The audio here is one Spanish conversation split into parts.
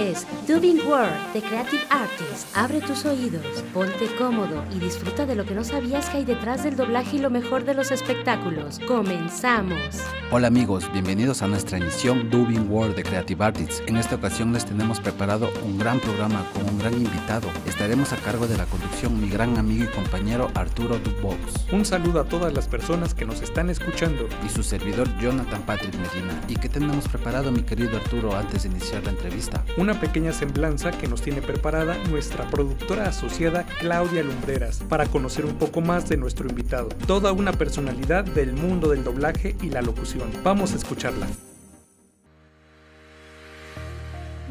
es Dubbing World de Creative Artists. Abre tus oídos, ponte cómodo y disfruta de lo que no sabías que hay detrás del doblaje y lo mejor de los espectáculos. ¡Comenzamos! Hola amigos, bienvenidos a nuestra emisión Dubbing World de Creative Artists. En esta ocasión les tenemos preparado un gran programa con un gran invitado. Estaremos a cargo de la conducción mi gran amigo y compañero Arturo Dubox. Un saludo a todas las personas que nos están escuchando. Y su servidor Jonathan Patrick Medina. ¿Y qué tenemos preparado mi querido Arturo antes de iniciar la entrevista? Una pequeña semblanza que nos tiene preparada nuestra productora asociada Claudia Lumbreras para conocer un poco más de nuestro invitado. Toda una personalidad del mundo del doblaje y la locución. Vamos a escucharla.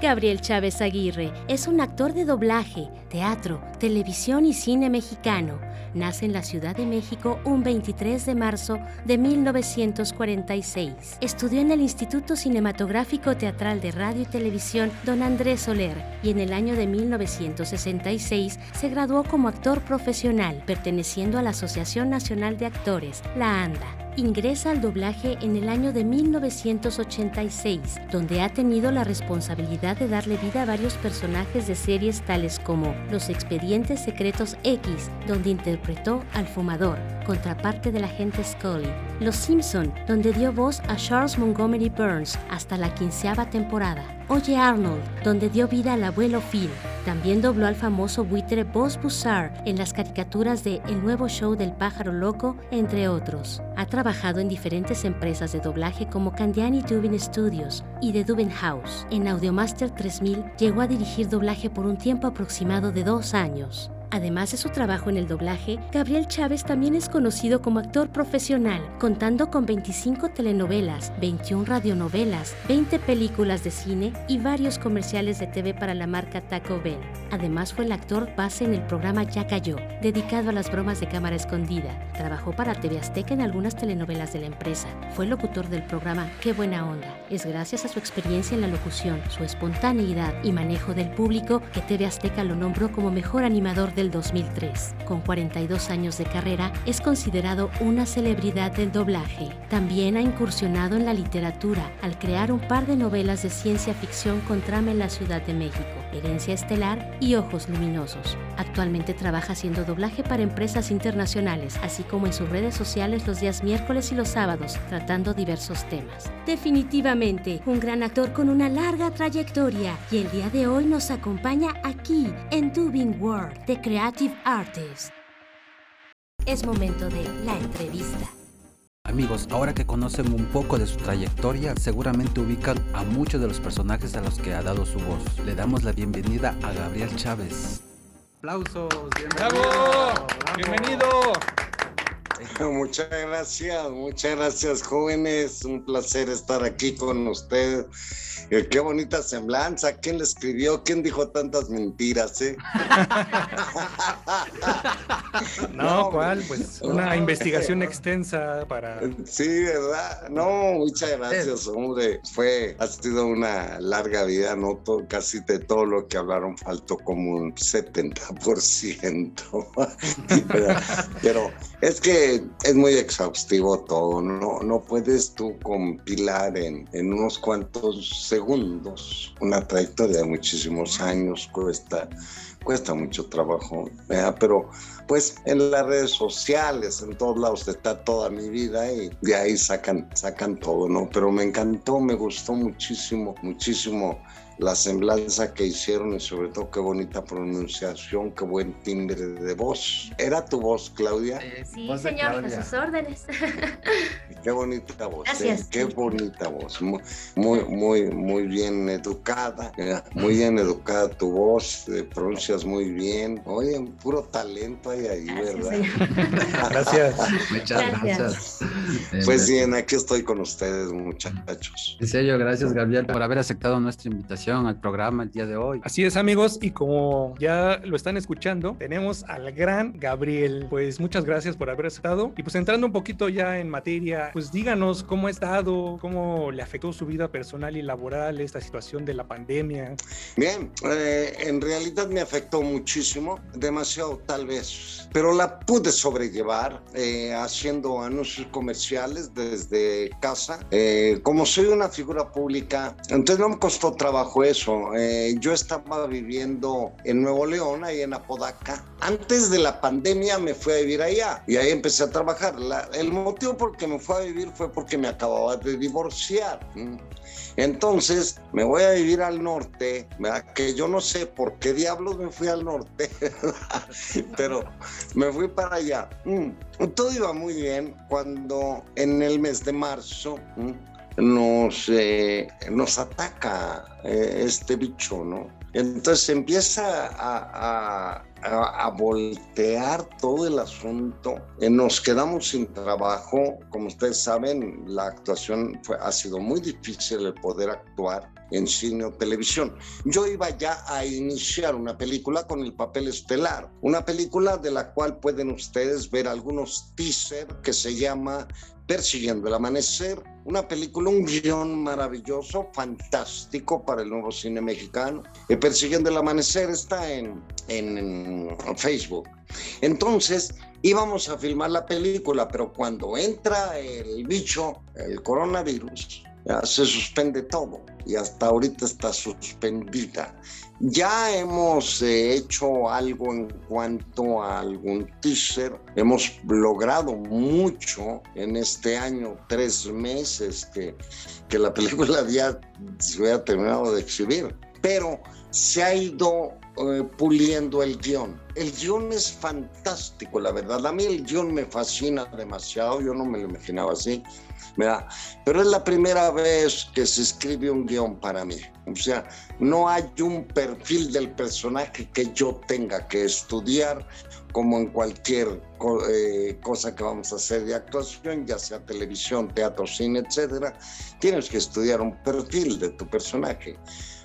Gabriel Chávez Aguirre es un actor de doblaje, teatro, televisión y cine mexicano. Nace en la Ciudad de México un 23 de marzo de 1946. Estudió en el Instituto Cinematográfico Teatral de Radio y Televisión Don Andrés Soler y en el año de 1966 se graduó como actor profesional, perteneciendo a la Asociación Nacional de Actores, la ANDA ingresa al doblaje en el año de 1986, donde ha tenido la responsabilidad de darle vida a varios personajes de series tales como Los Expedientes Secretos X, donde interpretó al fumador, contraparte del agente Scully, Los Simpson, donde dio voz a Charles Montgomery Burns hasta la quinceava temporada, Oye Arnold, donde dio vida al abuelo Phil. También dobló al famoso buitre Boss Bussard en las caricaturas de El nuevo show del pájaro loco, entre otros. Ha trabajado en diferentes empresas de doblaje como Candiani Dubin Studios y The Dubin House. En Audiomaster 3000 llegó a dirigir doblaje por un tiempo aproximado de dos años. Además de su trabajo en el doblaje, Gabriel Chávez también es conocido como actor profesional, contando con 25 telenovelas, 21 radionovelas, 20 películas de cine y varios comerciales de TV para la marca Taco Bell. Además fue el actor base en el programa Ya Cayó, dedicado a las bromas de cámara escondida. Trabajó para TV Azteca en algunas telenovelas de la empresa. Fue locutor del programa Qué buena onda. Es gracias a su experiencia en la locución, su espontaneidad y manejo del público que TV Azteca lo nombró como mejor animador del 2003. Con 42 años de carrera, es considerado una celebridad del doblaje. También ha incursionado en la literatura al crear un par de novelas de ciencia ficción con trama en la Ciudad de México, Herencia Estelar y Ojos Luminosos. Actualmente trabaja haciendo doblaje para empresas internacionales, así como en sus redes sociales los días miércoles y los sábados, tratando diversos temas. Definitivamente, un gran actor con una larga trayectoria y el día de hoy nos acompaña aquí en Dubbing World de Creative Artists. Es momento de la entrevista. Amigos, ahora que conocen un poco de su trayectoria, seguramente ubican a muchos de los personajes a los que ha dado su voz. Le damos la bienvenida a Gabriel Chávez. Aplausos, bienvenido. Bienvenido. Muchas gracias, muchas gracias jóvenes, un placer estar aquí con ustedes. Eh, qué bonita semblanza, ¿quién le escribió? ¿Quién dijo tantas mentiras? Eh? no, ¿cuál? Pues una investigación extensa para... Sí, ¿verdad? No, muchas gracias, hombre. Fue, ha sido una larga vida, ¿no? casi de todo lo que hablaron faltó como un 70%. pero, pero es que es muy exhaustivo todo, no, no puedes tú compilar en, en unos cuantos segundos una trayectoria de muchísimos años, cuesta, cuesta mucho trabajo, pero pues en las redes sociales, en todos lados está toda mi vida y de ahí sacan, sacan todo, ¿no? Pero me encantó, me gustó muchísimo, muchísimo la semblanza que hicieron y sobre todo qué bonita pronunciación, qué buen timbre de voz. ¿Era tu voz, Claudia? Sí, señor, a sus órdenes. Qué bonita voz, ¿eh? Gracias. qué bonita voz, muy, muy, muy bien educada, muy bien educada tu voz, pronuncias muy bien. Oye, puro talento hay ahí, ¿verdad? Gracias. Muchas gracias. Pues bien, aquí estoy con ustedes, muchachos. En serio, gracias Gabriel por haber aceptado nuestra invitación al programa el día de hoy. Así es, amigos, y como ya lo están escuchando, tenemos al gran Gabriel. Pues muchas gracias por haber aceptado estado. Y pues entrando un poquito ya en materia, pues díganos cómo ha estado, cómo le afectó su vida personal y laboral esta situación de la pandemia. Bien, eh, en realidad me afectó muchísimo, demasiado tal vez, pero la pude sobrellevar eh, haciendo anuncios comerciales desde casa. Eh, como soy una figura pública, entonces no me costó trabajo eso. yo estaba viviendo en Nuevo León, ahí en Apodaca. Antes de la pandemia me fui a vivir allá y ahí empecé a trabajar. el motivo por que me fui a vivir fue porque me acababa de divorciar. Entonces me voy a vivir al norte, que yo no sé por qué diablos me fui al norte, pero me fui para allá. Todo iba muy bien cuando en el mes de marzo nos, eh, nos ataca eh, este bicho, ¿no? Entonces empieza a, voltear todo el asunto. Eh, nos quedamos sin trabajo. Como ustedes saben, la actuación ha sido muy difícil el poder actuar en cine o televisión. Yo iba ya a iniciar una película con el papel estelar, una película de la cual pueden ustedes ver algunos teasers que se llama Persiguiendo el Amanecer, una película, un guion maravilloso, fantástico para el nuevo cine mexicano. Eh, Persiguiendo el Amanecer está en, en, Facebook. Entonces, íbamos a filmar la película, pero cuando entra el bicho, el coronavirus, se suspende todo y hasta ahorita está suspendida. Ya hemos eh, hecho algo en cuanto a algún teaser. Hemos logrado mucho en este año, tres meses que, que la película ya se había terminado de exhibir. Pero se ha ido eh, puliendo el guion. El guion es fantástico, la verdad. A mí el guion me fascina demasiado. Yo no me lo imaginaba así. Pero es la primera vez que se escribe un guion para mí. O sea, no hay un perfil del personaje que yo tenga que estudiar como en cualquier eh, cosa que vamos a hacer de actuación, ya sea televisión, teatro, cine, etcétera. Tienes que estudiar un perfil de tu personaje.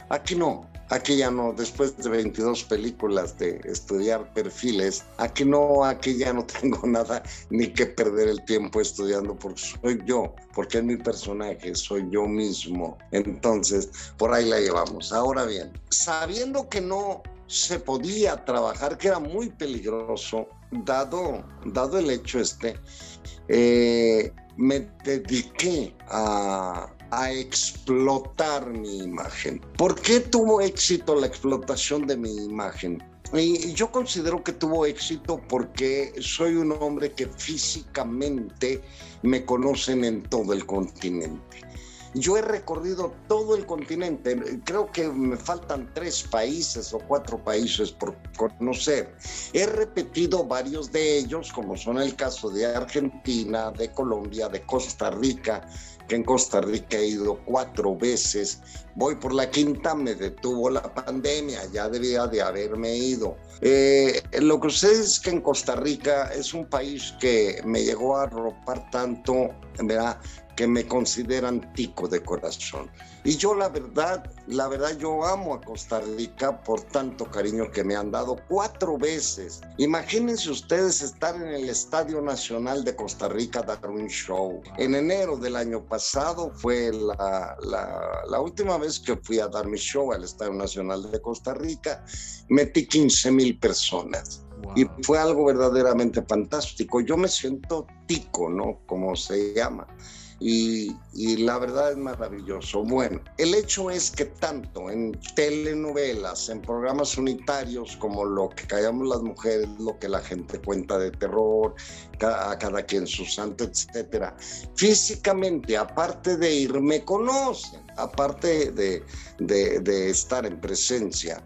Aquí no, aquí ya no, después de 22 películas de estudiar perfiles, aquí no, aquí ya no tengo nada ni que perder el tiempo estudiando porque soy yo, porque es mi personaje, soy yo mismo. Entonces, por ahí la llevamos. Ahora bien, sabiendo que no se podía trabajar, que era muy peligroso, dado, dado el hecho este, eh, me dediqué a, a explotar mi imagen. ¿Por qué tuvo éxito la explotación de mi imagen? Y yo considero que tuvo éxito porque soy un hombre que físicamente me conocen en todo el continente. Yo he recorrido todo el continente, creo que me faltan tres países o cuatro países por conocer. He repetido varios de ellos, como son el caso de Argentina, de Colombia, de Costa Rica, que en Costa Rica he ido cuatro veces. Voy por la quinta, me detuvo la pandemia, ya debía de haberme ido. Eh, lo que sé es que en Costa Rica es un país que me llegó a arropar tanto, ¿verdad? Que me consideran tico de corazón. Y yo la verdad, la verdad yo amo a Costa Rica por tanto cariño que me han dado cuatro veces. Imagínense ustedes estar en el Estadio Nacional de Costa Rica dar un show. En enero del año pasado fue la, la, última vez que fui a dar mi show al Estadio Nacional de Costa Rica. Metí 15 mil personas. Y fue algo verdaderamente fantástico. Yo me siento tico, ¿no? Como se llama y, la verdad es maravilloso. Bueno, el hecho es que tanto en telenovelas, en programas unitarios como lo que callamos las mujeres, lo que la gente cuenta de terror, a cada quien su santo, etcétera, físicamente, aparte de ir, me conocen, aparte de, de estar en presencia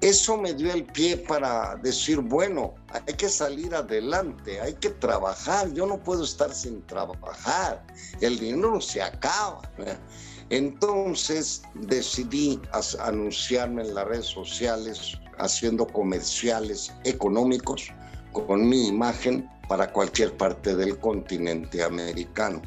eso me dio el pie para decir, bueno, hay que salir adelante, hay que trabajar, yo no puedo estar sin trabajar, el dinero se acaba. Entonces decidí anunciarme en las redes sociales haciendo comerciales económicos con mi imagen para cualquier parte del continente americano.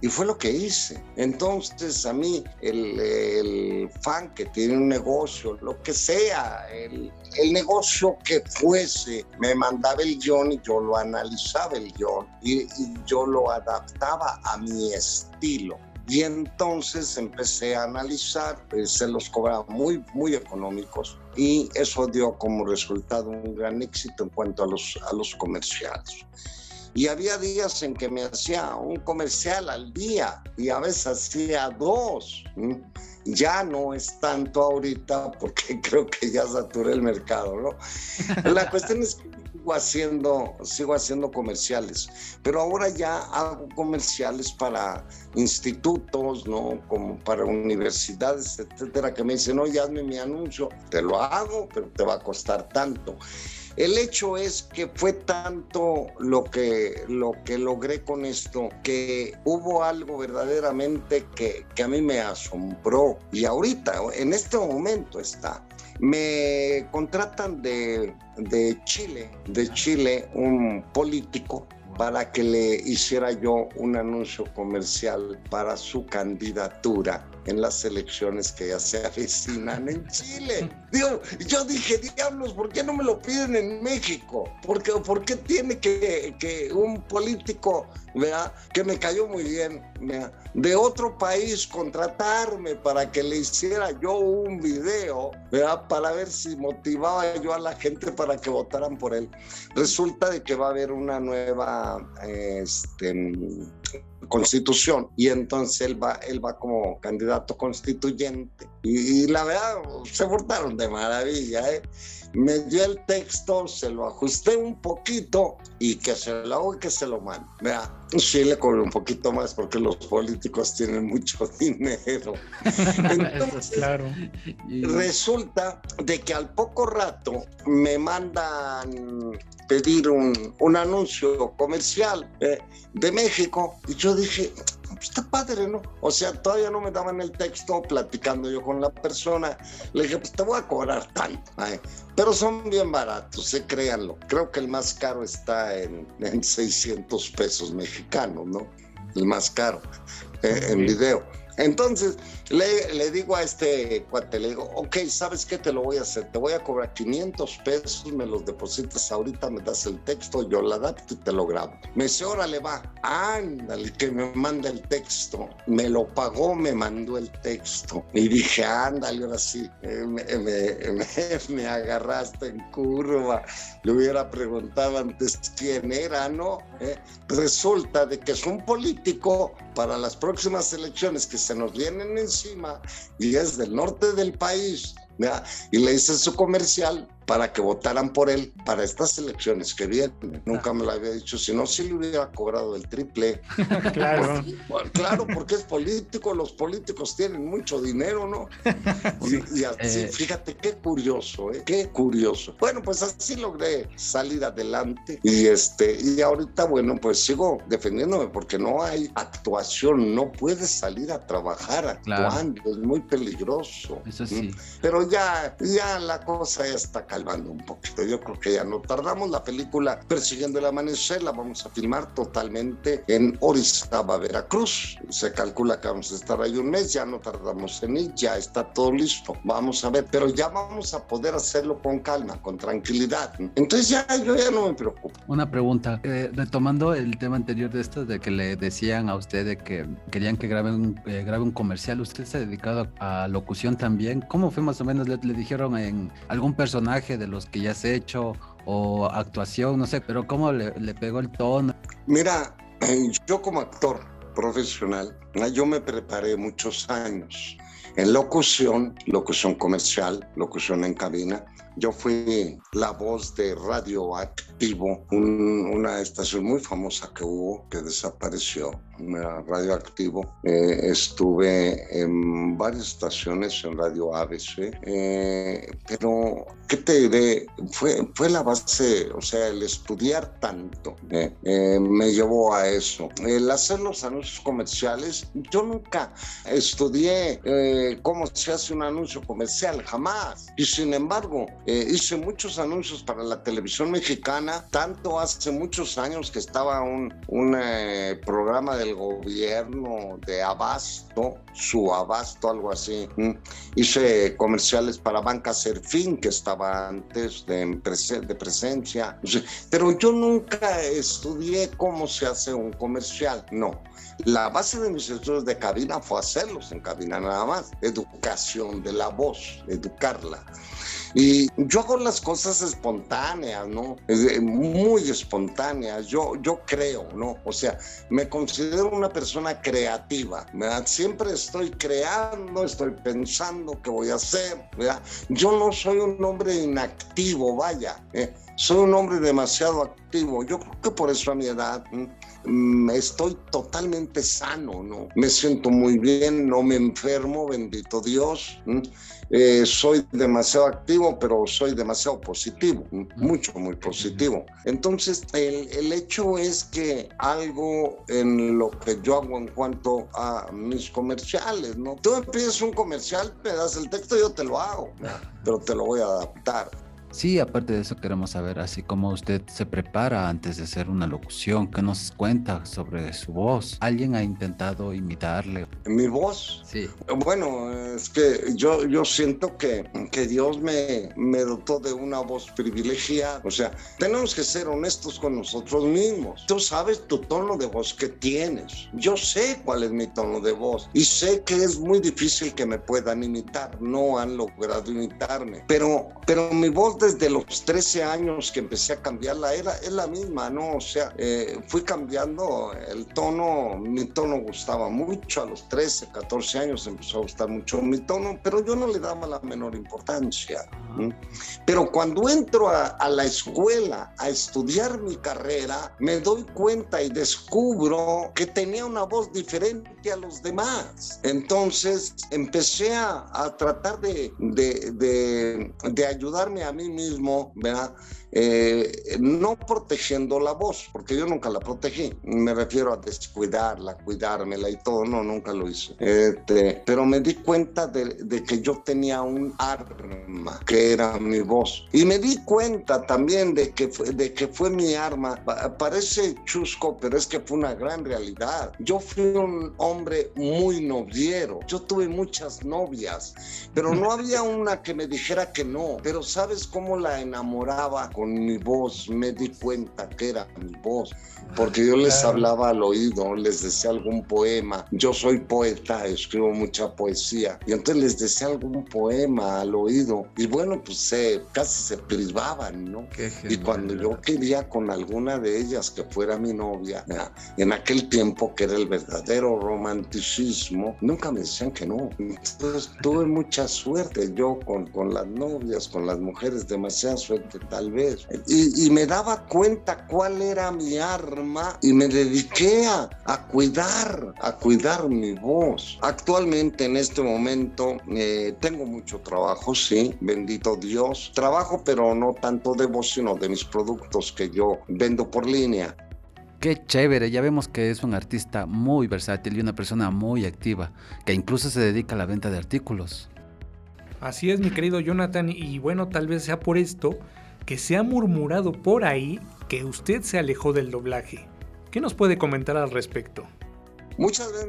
Y fue lo que hice. Entonces a mí el, fan que tiene un negocio, lo que sea, el, negocio que fuese, me mandaba el guion y yo lo analizaba el guion y, y yo lo adaptaba a mi estilo. Y entonces empecé a analizar, pues, se los cobraba muy, muy económicos y eso dio como resultado un gran éxito en cuanto a los, a los comerciales. Y había días en que me hacía un comercial al día y a veces hacía dos. Ya no es tanto ahorita porque creo que ya saturé el mercado, ¿no? La cuestión es que haciendo, sigo haciendo comerciales, pero ahora ya hago comerciales para institutos, ¿no? Como para universidades, etcétera, que me dicen, oye, hazme mi anuncio, te lo hago, pero te va a costar tanto. El hecho es que fue tanto lo que, lo que logré con esto que hubo algo verdaderamente que, que a mí me asombró y ahorita, en este momento está. Me contratan de, de Chile, de Chile, un político para que le hiciera yo un anuncio comercial para su candidatura en las elecciones que ya se avecinan en Chile. Digo, yo dije, diablos, ¿por qué no me lo piden en México? ¿Por qué, por qué tiene que, un político, vea, que me cayó muy bien, vea, de otro país contratarme para que le hiciera yo un video, vea, para ver si motivaba yo a la gente para que votaran por él? Resulta de que va a haber una nueva este, constitución y entonces él va, él va como candidato constituyente y, la verdad se portaron de maravilla, ¿eh? Me dio el texto, se lo ajusté un poquito y que se lo hago y que se lo mande. Vea, sí le cobré un poquito más porque los políticos tienen mucho dinero. Entonces, claro. Resulta de que al poco rato me mandan pedir un, un anuncio comercial eh, de México y yo dije, está padre, ¿no? O sea, todavía no me daban el texto platicando yo con la persona. Le dije, pues te voy a cobrar tanto. Pero son bien baratos, se créanlo. Creo que el más caro está en, en 600 pesos mexicanos, ¿no? El más caro eh, en video. Entonces, le, digo a este cuate, le digo, ok, ¿sabes qué te lo voy a hacer? Te voy a cobrar 500 pesos, me los depositas ahorita, me das el texto, yo la adapto y te lo grabo. Me dice, órale, va, ándale, que me manda el texto. Me lo pagó, me mandó el texto. Y dije, ándale, ahora sí, eh, me, agarraste en curva. Le hubiera preguntado antes quién era, ¿no? Eh, resulta de que es un político para las próximas elecciones que se nos vienen y es del norte del país, y le hice su comercial para que votaran por él para estas elecciones que vienen. Nunca me lo había dicho, si no, si le hubiera cobrado el triple. claro. claro, porque es político, los políticos tienen mucho dinero, ¿no? Y, así, eh. fíjate qué curioso, ¿eh? Qué curioso. Bueno, pues así logré salir adelante y este, y ahorita, bueno, pues sigo defendiéndome porque no hay actuación, no puedes salir a trabajar actuando, es muy peligroso. Eso sí. Pero ya, ya la cosa ya está calmando un poquito. Yo creo que ya no tardamos. La película Persiguiendo el Amanecer la vamos a filmar totalmente en Orizaba, Veracruz. Se calcula que vamos a estar ahí un mes, ya no tardamos en ir, ya está todo listo. Vamos a ver, pero ya vamos a poder hacerlo con calma, con tranquilidad. Entonces ya yo ya no me preocupo. Una pregunta, eh, retomando el tema anterior de esto, de que le decían a usted de que querían que grabe un, eh, un comercial, usted se ha dedicado a, locución también. ¿Cómo fue más o menos? ¿Le, le dijeron en algún personaje? De los que ya has hecho o actuación, no sé, pero ¿cómo le, le pegó el tono? Mira, yo como actor profesional, yo me preparé muchos años en locución, locución comercial, locución en cabina. Yo fui la voz de Radioactivo, una estación muy famosa que hubo, que desapareció, Radioactivo. Eh, estuve en varias estaciones en Radio ABC, eh, pero, ¿qué te diré? Fue, fue la base, o sea, el estudiar tanto eh, me llevó a eso. El hacer los anuncios comerciales, yo nunca estudié cómo se hace un anuncio comercial, jamás. Y sin embargo, eh, hice muchos anuncios para la televisión mexicana, tanto hace muchos años que estaba un, un eh, programa del gobierno de Abasto, su Abasto, algo así. Hice comerciales para Banca Serfín, que estaba antes de, de presencia, pero yo nunca estudié cómo se hace un comercial, no. La base de mis estudios de cabina fue hacerlos en cabina nada más, educación de la voz, educarla. Y yo hago las cosas espontáneas, ¿no? Muy espontáneas, yo, yo creo, ¿no? O sea, me considero una persona creativa, ¿verdad? Siempre estoy creando, estoy pensando qué voy a hacer, ¿verdad? Yo no soy un hombre inactivo, vaya, ¿eh? soy un hombre demasiado activo. Yo creo que por eso a mi edad estoy totalmente sano, ¿no? Me siento muy bien, no me enfermo, bendito Dios. Eh, soy demasiado activo, pero soy demasiado positivo, mucho, muy positivo. Entonces, el, el, hecho es que algo en lo que yo hago en cuanto a mis comerciales, ¿no? Tú empiezas un comercial, me das el texto, yo te lo hago, pero te lo voy a adaptar. Sí, aparte de eso queremos saber, así como usted se prepara antes de hacer una locución, ¿qué nos cuenta sobre su voz? ¿Alguien ha intentado imitarle? ¿Mi voz? Sí. Bueno, es que yo, yo siento que, que Dios me, me dotó de una voz privilegiada. O sea, tenemos que ser honestos con nosotros mismos. Tú sabes tu tono de voz que tienes. Yo sé cuál es mi tono de voz y sé que es muy difícil que me puedan imitar. No han logrado imitarme. Pero, pero mi voz desde los 13 años que empecé a cambiarla era, es la misma, ¿no? O sea, eh, fui cambiando el tono, mi tono gustaba mucho, a los 13, 14 años empezó a gustar mucho mi tono, pero yo no le daba la menor importancia. Pero cuando entro a, a la escuela a estudiar mi carrera, me doy cuenta y descubro que tenía una voz diferente a los demás. Entonces empecé a, a tratar de, de, de, de ayudarme a mí mismo, ¿verdad? Eh, no protegiendo la voz, porque yo nunca la protegí. Me refiero a descuidarla, cuidármela y todo, no, nunca lo hice. Este, pero me di cuenta de, que yo tenía un arma, que era mi voz. Y me di cuenta también de que, fue, de que fue mi arma. Parece chusco, pero es que fue una gran realidad. Yo fui un hombre muy noviero. Yo tuve muchas novias, pero no había una que me dijera que no. Pero ¿sabes cómo la enamoraba? Con mi voz, me di cuenta que era mi voz, porque yo les hablaba al oído, les decía algún poema. Yo soy poeta, escribo mucha poesía, y entonces les decía algún poema al oído, y bueno, pues se, casi se privaban, ¿no? y cuando yo quería con alguna de ellas que fuera mi novia, en aquel tiempo que era el verdadero romanticismo, nunca me decían que no. Entonces tuve mucha suerte yo con, con las novias, con las mujeres, demasiada suerte tal vez y, me daba cuenta cuál era mi arma y me dediqué a, a cuidar, a cuidar mi voz. Actualmente en este momento eh, tengo mucho trabajo, sí, bendito Dios. Trabajo pero no tanto de voz, sino de mis productos que yo vendo por línea. Qué chévere, ya vemos que es un artista muy versátil y una persona muy activa, que incluso se dedica a la venta de artículos. Así es, mi querido Jonathan, y bueno, tal vez sea por esto que se ha murmurado por ahí que usted se alejó del doblaje. ¿Qué nos puede comentar al respecto? Muchas veces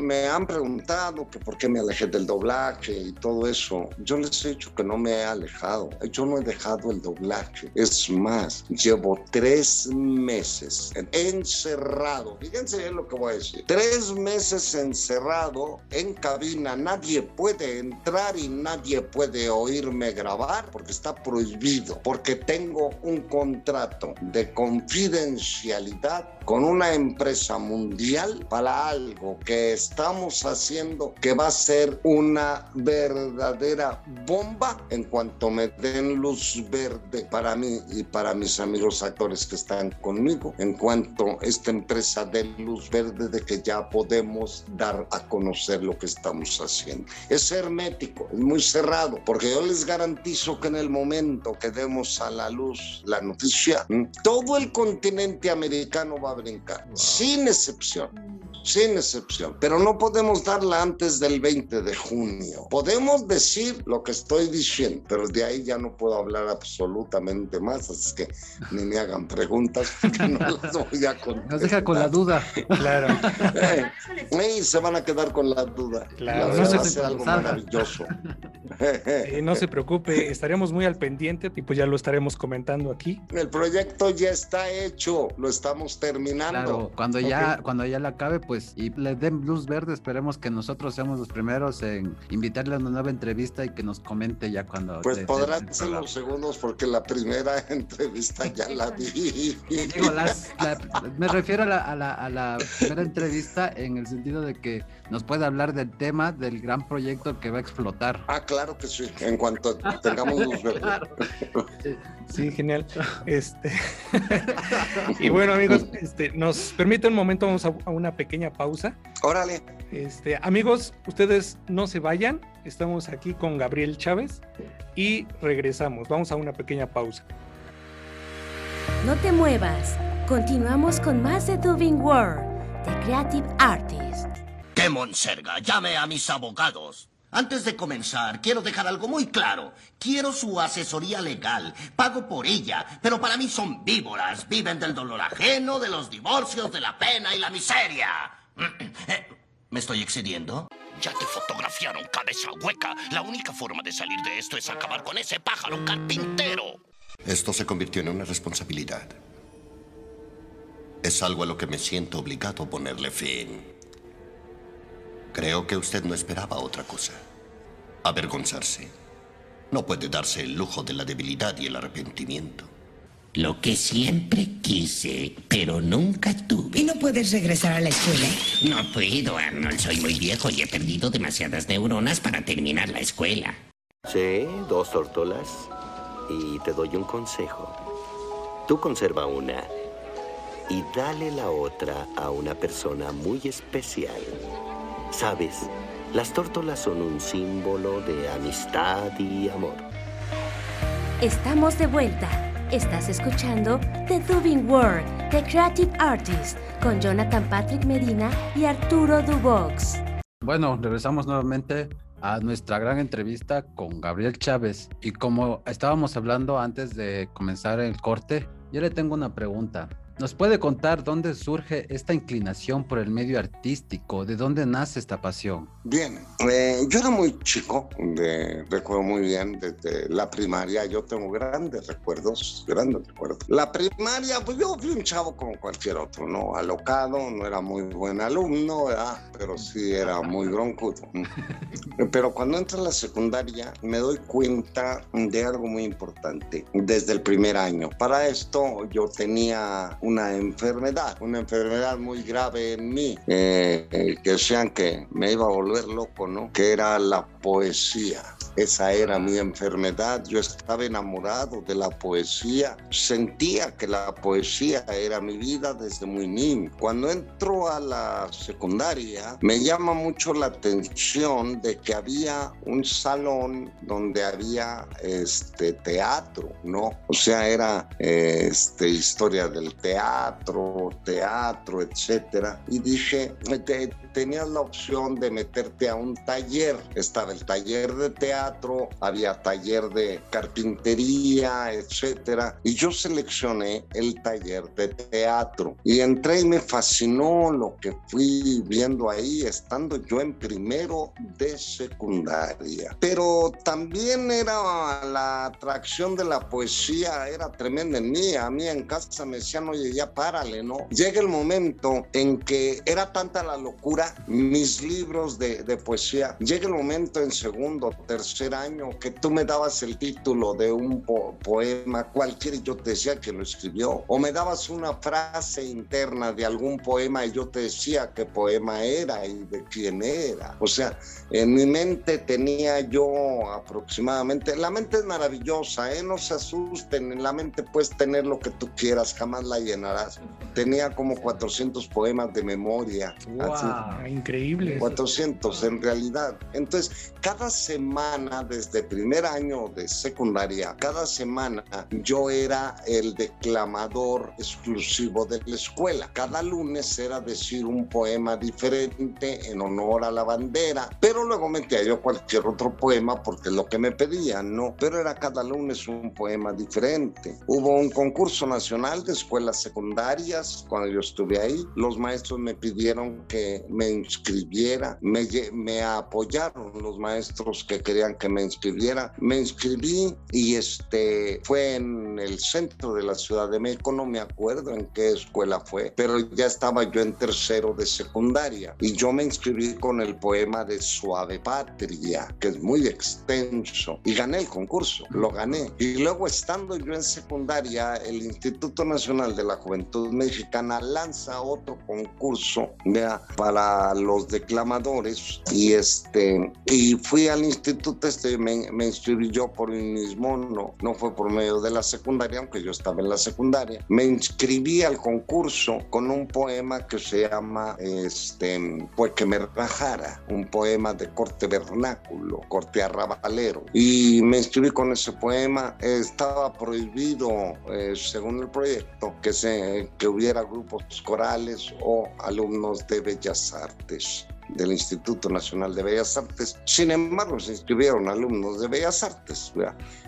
me, han preguntado que por qué me alejé del doblaje y todo eso. Yo les he dicho que no me he alejado. Yo no he dejado el doblaje. Es más, llevo tres meses encerrado. Fíjense bien lo que voy a decir. Tres meses encerrado en cabina. Nadie puede entrar y nadie puede oírme grabar porque está prohibido. Porque tengo un contrato de confidencialidad con una empresa mundial para algo que estamos haciendo que va a ser una verdadera bomba en cuanto me den luz verde para mí y para mis amigos actores que están conmigo, en cuanto esta empresa dé luz verde de que ya podemos dar a conocer lo que estamos haciendo. Es hermético, es muy cerrado, porque yo les garantizo que en el momento que demos a la luz la noticia, todo el continente americano va a brincar, sin excepción sin excepción. Pero no podemos darla antes del 20 de junio. Podemos decir lo que estoy diciendo, pero de ahí ya no puedo hablar absolutamente más, así que ni me hagan preguntas porque no las voy a contestar. Nos deja con la duda. Claro. Eh, se van a quedar con la duda. Claro, no se va a ser algo maravilloso. no se preocupe, estaremos muy al pendiente y pues ya lo estaremos comentando aquí. El proyecto ya está hecho, lo estamos terminando. Claro, cuando ya, cuando ya la acabe, pues, y le den luz verde, esperemos que nosotros seamos los primeros en invitarle a una nueva entrevista y que nos comente ya cuando. Pues podrán ser los segundos porque la primera entrevista ya la di. Digo, me refiero a la, a, la, a la primera entrevista en el sentido de que nos puede hablar del tema del gran proyecto que va a explotar. Ah, claro que sí, en cuanto tengamos luz verde. Sí, genial. Este... y bueno, amigos, este, nos permite un momento, vamos a, una pequeña pausa. Órale. Este, amigos, ustedes no se vayan. Estamos aquí con Gabriel Chávez y regresamos. Vamos a una pequeña pausa. No te muevas. Continuamos con más de Dubing World, The Creative Artist. ¡Qué monserga! Llame a mis abogados. Antes de comenzar, quiero dejar algo muy claro. Quiero su asesoría legal. Pago por ella. Pero para mí son víboras. Viven del dolor ajeno, de los divorcios, de la pena y la miseria. ¿Me estoy excediendo? Ya te fotografiaron, cabeza hueca. La única forma de salir de esto es acabar con ese pájaro carpintero. Esto se convirtió en una responsabilidad. Es algo a lo que me siento obligado a ponerle fin. Creo que usted no esperaba otra cosa. Avergonzarse. No puede darse el lujo de la debilidad y el arrepentimiento. Lo que siempre quise, pero nunca tuve. ¿Y no puedes regresar a la escuela? No puedo, Arnold. Soy muy viejo y he perdido demasiadas neuronas para terminar la escuela. Sí, dos tortolas. Y te doy un consejo. Tú conserva una y dale la otra a una persona muy especial. Sabes, las tórtolas son un símbolo de amistad y amor. Estamos de vuelta. Estás escuchando The Dubing World, The Creative Artist, con Jonathan Patrick Medina y Arturo Dubox. Bueno, regresamos nuevamente a nuestra gran entrevista con Gabriel Chávez. Y como estábamos hablando antes de comenzar el corte, yo le tengo una pregunta. ¿Nos puede contar dónde surge esta inclinación por el medio artístico? ¿De dónde nace esta pasión? Bien, eh, yo era muy chico, recuerdo muy bien desde la primaria, yo tengo grandes recuerdos, grandes recuerdos. La primaria, pues yo fui un chavo como cualquier otro, ¿no? Alocado, no era muy buen alumno, ¿verdad? Pero sí era muy broncudo. Pero cuando entro a la secundaria me doy cuenta de algo muy importante desde el primer año. Para esto yo tenía una enfermedad, una enfermedad muy grave en mí, eh, eh, que decían que me iba a volver loco, ¿no? Que era la poesía. Esa era mi enfermedad. Yo estaba enamorado de la poesía. Sentía que la poesía era mi vida desde muy niño. Cuando entro a la secundaria, me llama mucho la atención de que había un salón donde había este teatro, ¿no? O sea, era este historia del teatro, teatro, etcétera. Y dije, tenías la opción de meterte a un taller. Estaba el taller de teatro, había taller de carpintería, etcétera. Y yo seleccioné el taller de teatro. Y entré y me fascinó lo que fui viendo ahí, estando yo en primero de secundaria. Pero también era la atracción de la poesía, era tremenda en mí. A mí en casa me decían, oye, ya párale, ¿no? Llega el momento en que era tanta la locura mis libros de, poesía. Llega el momento en segundo, tercer año que tú me dabas el título de un poema, cualquiera, y yo te decía que lo escribió. O me dabas una frase interna de algún poema y yo te decía qué poema era y de quién era. O sea, en mi mente tenía yo aproximadamente, la mente es maravillosa, ¿eh? no se asusten, en la mente puedes tener lo que tú quieras, jamás la llenarás. Tenía como 400 poemas de memoria. Ah, increíble. 400 en realidad. Entonces, cada semana, desde primer año de secundaria, cada semana yo era el declamador exclusivo de la escuela. Cada lunes era decir un poema diferente en honor a la bandera, pero luego metía yo cualquier otro poema porque lo que me pedían, ¿no? Pero era cada lunes un poema diferente. Hubo un concurso nacional de escuelas secundarias cuando yo estuve ahí. Los maestros me pidieron que me inscribiera, me, me apoyaron los maestros que querían que me inscribiera. Me inscribí y este fue en el centro de la Ciudad de México, no me acuerdo en qué escuela fue, pero ya estaba yo en tercero de secundaria y yo me inscribí con el poema de Suave Patria, que es muy extenso, y gané el concurso, lo gané. Y luego estando yo en secundaria, el Instituto Nacional de la Juventud Mexicana lanza otro concurso para los declamadores y este y fui al instituto este me, me inscribí yo por mí mismo no no fue por medio de la secundaria aunque yo estaba en la secundaria. Me inscribí al concurso con un poema que se llama este pues que me rajara un poema de corte vernáculo corte arrabalero. Y me inscribí con ese poema. Estaba prohibido eh, según el proyecto que se que hubiera grupos corales o alumnos de bellas artes del Instituto Nacional de Bellas Artes. Sin embargo, se inscribieron alumnos de Bellas Artes.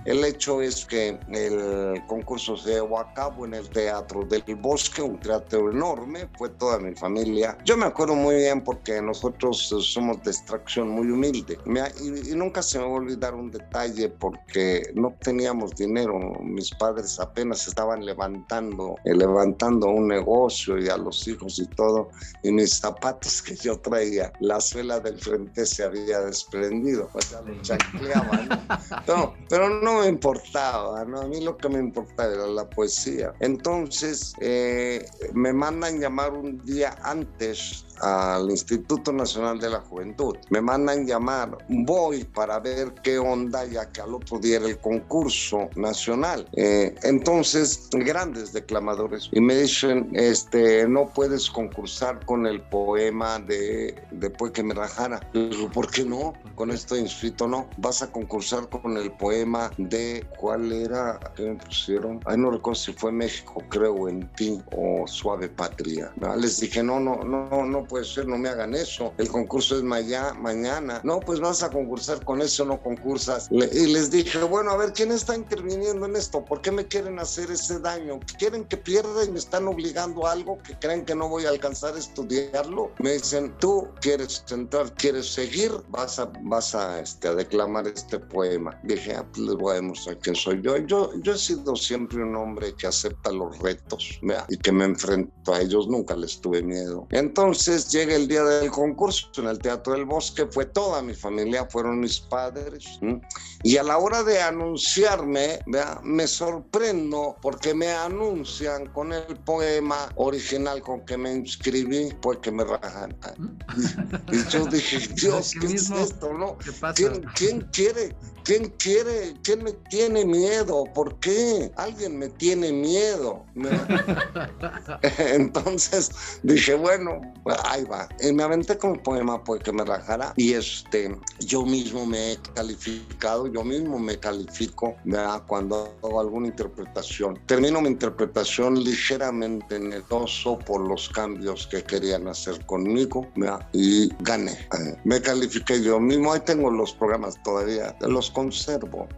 El hecho es que el concurso se llevó a cabo en el Teatro del Bosque, un teatro enorme, fue toda mi familia. Yo me acuerdo muy bien porque nosotros somos de extracción muy humilde y, nunca se me va a olvidar un detalle porque no teníamos dinero. Mis padres apenas estaban levantando, eh, levantando un negocio y a los hijos y todo, y mis zapatos que yo traía la suela del frente se había desprendido, o sea, lo chancleaba, ¿no? pero no me importaba, ¿no? A mí lo que me importaba era la poesía. Entonces, eh, me mandan llamar un día antes al Instituto Nacional de la Juventud. Me mandan llamar, voy para ver qué onda, ya que al otro día era el concurso nacional. Eh, entonces, grandes declamadores. Y me dicen, este, no puedes concursar con el poema de después que me rajara. Digo, ¿por qué no? Con esto inscrito no. Vas a concursar con el poema de, ¿cuál era? ¿Qué me pusieron? Ay, no recuerdo si fue México, creo, en ti, o Suave Patria. Les dije, no, no, no, no puede ser, no me hagan eso. El concurso es mañana. No, pues vas a concursar con eso, no concursas. y les dije, bueno, a ver, ¿quién está interviniendo en esto? ¿Por qué me quieren hacer ese daño? ¿Quieren que pierda y me están obligando a algo que creen que no voy a alcanzar a estudiarlo? Me dicen, tú quieres entrar, quieres seguir, vas a, vas a, este, a declamar este poema. Dije, ah, pues les voy a demostrar quién soy yo. yo. Yo he sido siempre un hombre que acepta los retos y que me enfrento a ellos, nunca les tuve miedo. Entonces, llega el día del concurso en el Teatro del Bosque, fue toda mi familia, fueron mis padres. Y a la hora de anunciarme, me sorprendo porque me anuncian con el poema original con que me inscribí, pues que me rajan. Y, yo dije, Dios, ¿qué es esto? No? ¿Quién, ¿Quién quiere ¿Quién quiere? ¿Quién me tiene miedo? ¿Por qué? Alguien me tiene miedo. Entonces dije, bueno, ahí va. Y me aventé con el poema pues que me rajara y este, yo mismo me he calificado, yo mismo me califico ¿verdad? cuando hago alguna interpretación. Termino mi interpretación ligeramente nervioso por los cambios que querían hacer conmigo ¿verdad? y gané. Me califiqué yo mismo, ahí tengo los programas todavía, los conservo,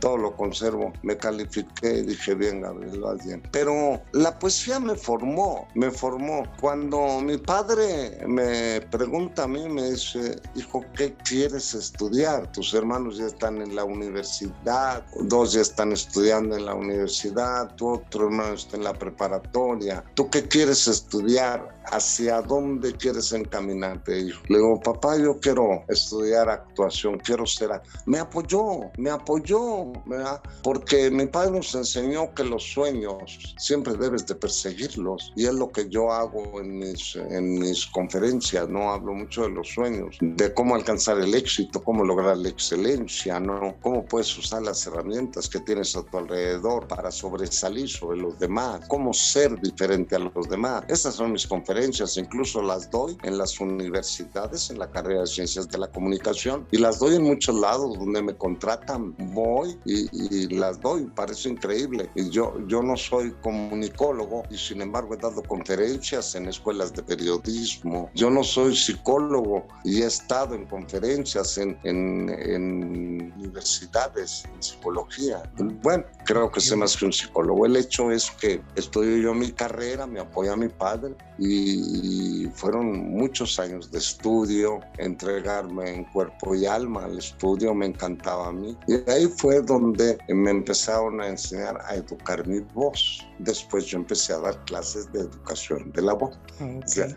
todo lo conservo. Me califiqué y dije, bien, Gabriel, vas bien. Pero la poesía me formó, me formó. Cuando mi padre me pregunta a mí, me dice, hijo, ¿qué quieres estudiar? Tus hermanos ya están en la universidad, dos ya están estudiando en la universidad, tu otro hermano está en la preparatoria. ¿Tú qué quieres estudiar? ¿Hacia dónde quieres encaminarte, hijo? Le digo, papá, yo quiero estudiar actuación, quiero ser... Me apoyó me apoyó, ¿verdad? Porque mi padre nos enseñó que los sueños siempre debes de perseguirlos y es lo que yo hago en mis, en mis conferencias, ¿no? Hablo mucho de los sueños, de cómo alcanzar el éxito, cómo lograr la excelencia, ¿no? Cómo puedes usar las herramientas que tienes a tu alrededor para sobresalir sobre los demás, cómo ser diferente a los demás. Esas son mis conferencias conferencias, incluso las doy en las universidades, en la carrera de Ciencias de la Comunicación, y las doy en muchos lados donde me contratan, voy y, las doy, parece increíble. Yo, yo no soy comunicólogo y sin embargo he dado conferencias en escuelas de periodismo. Yo no soy psicólogo y he estado en conferencias en, en, en universidades en psicología. Bueno, creo que sé más que un psicólogo. El hecho es que estudio yo mi carrera, me apoya mi padre y fueron muchos años de estudio, entregarme en cuerpo y alma al estudio, me encantaba a mí. Y ahí fue donde me empezaron a enseñar a educar mi voz. Después yo empecé a dar clases de educación de la voz. Okay. O sea,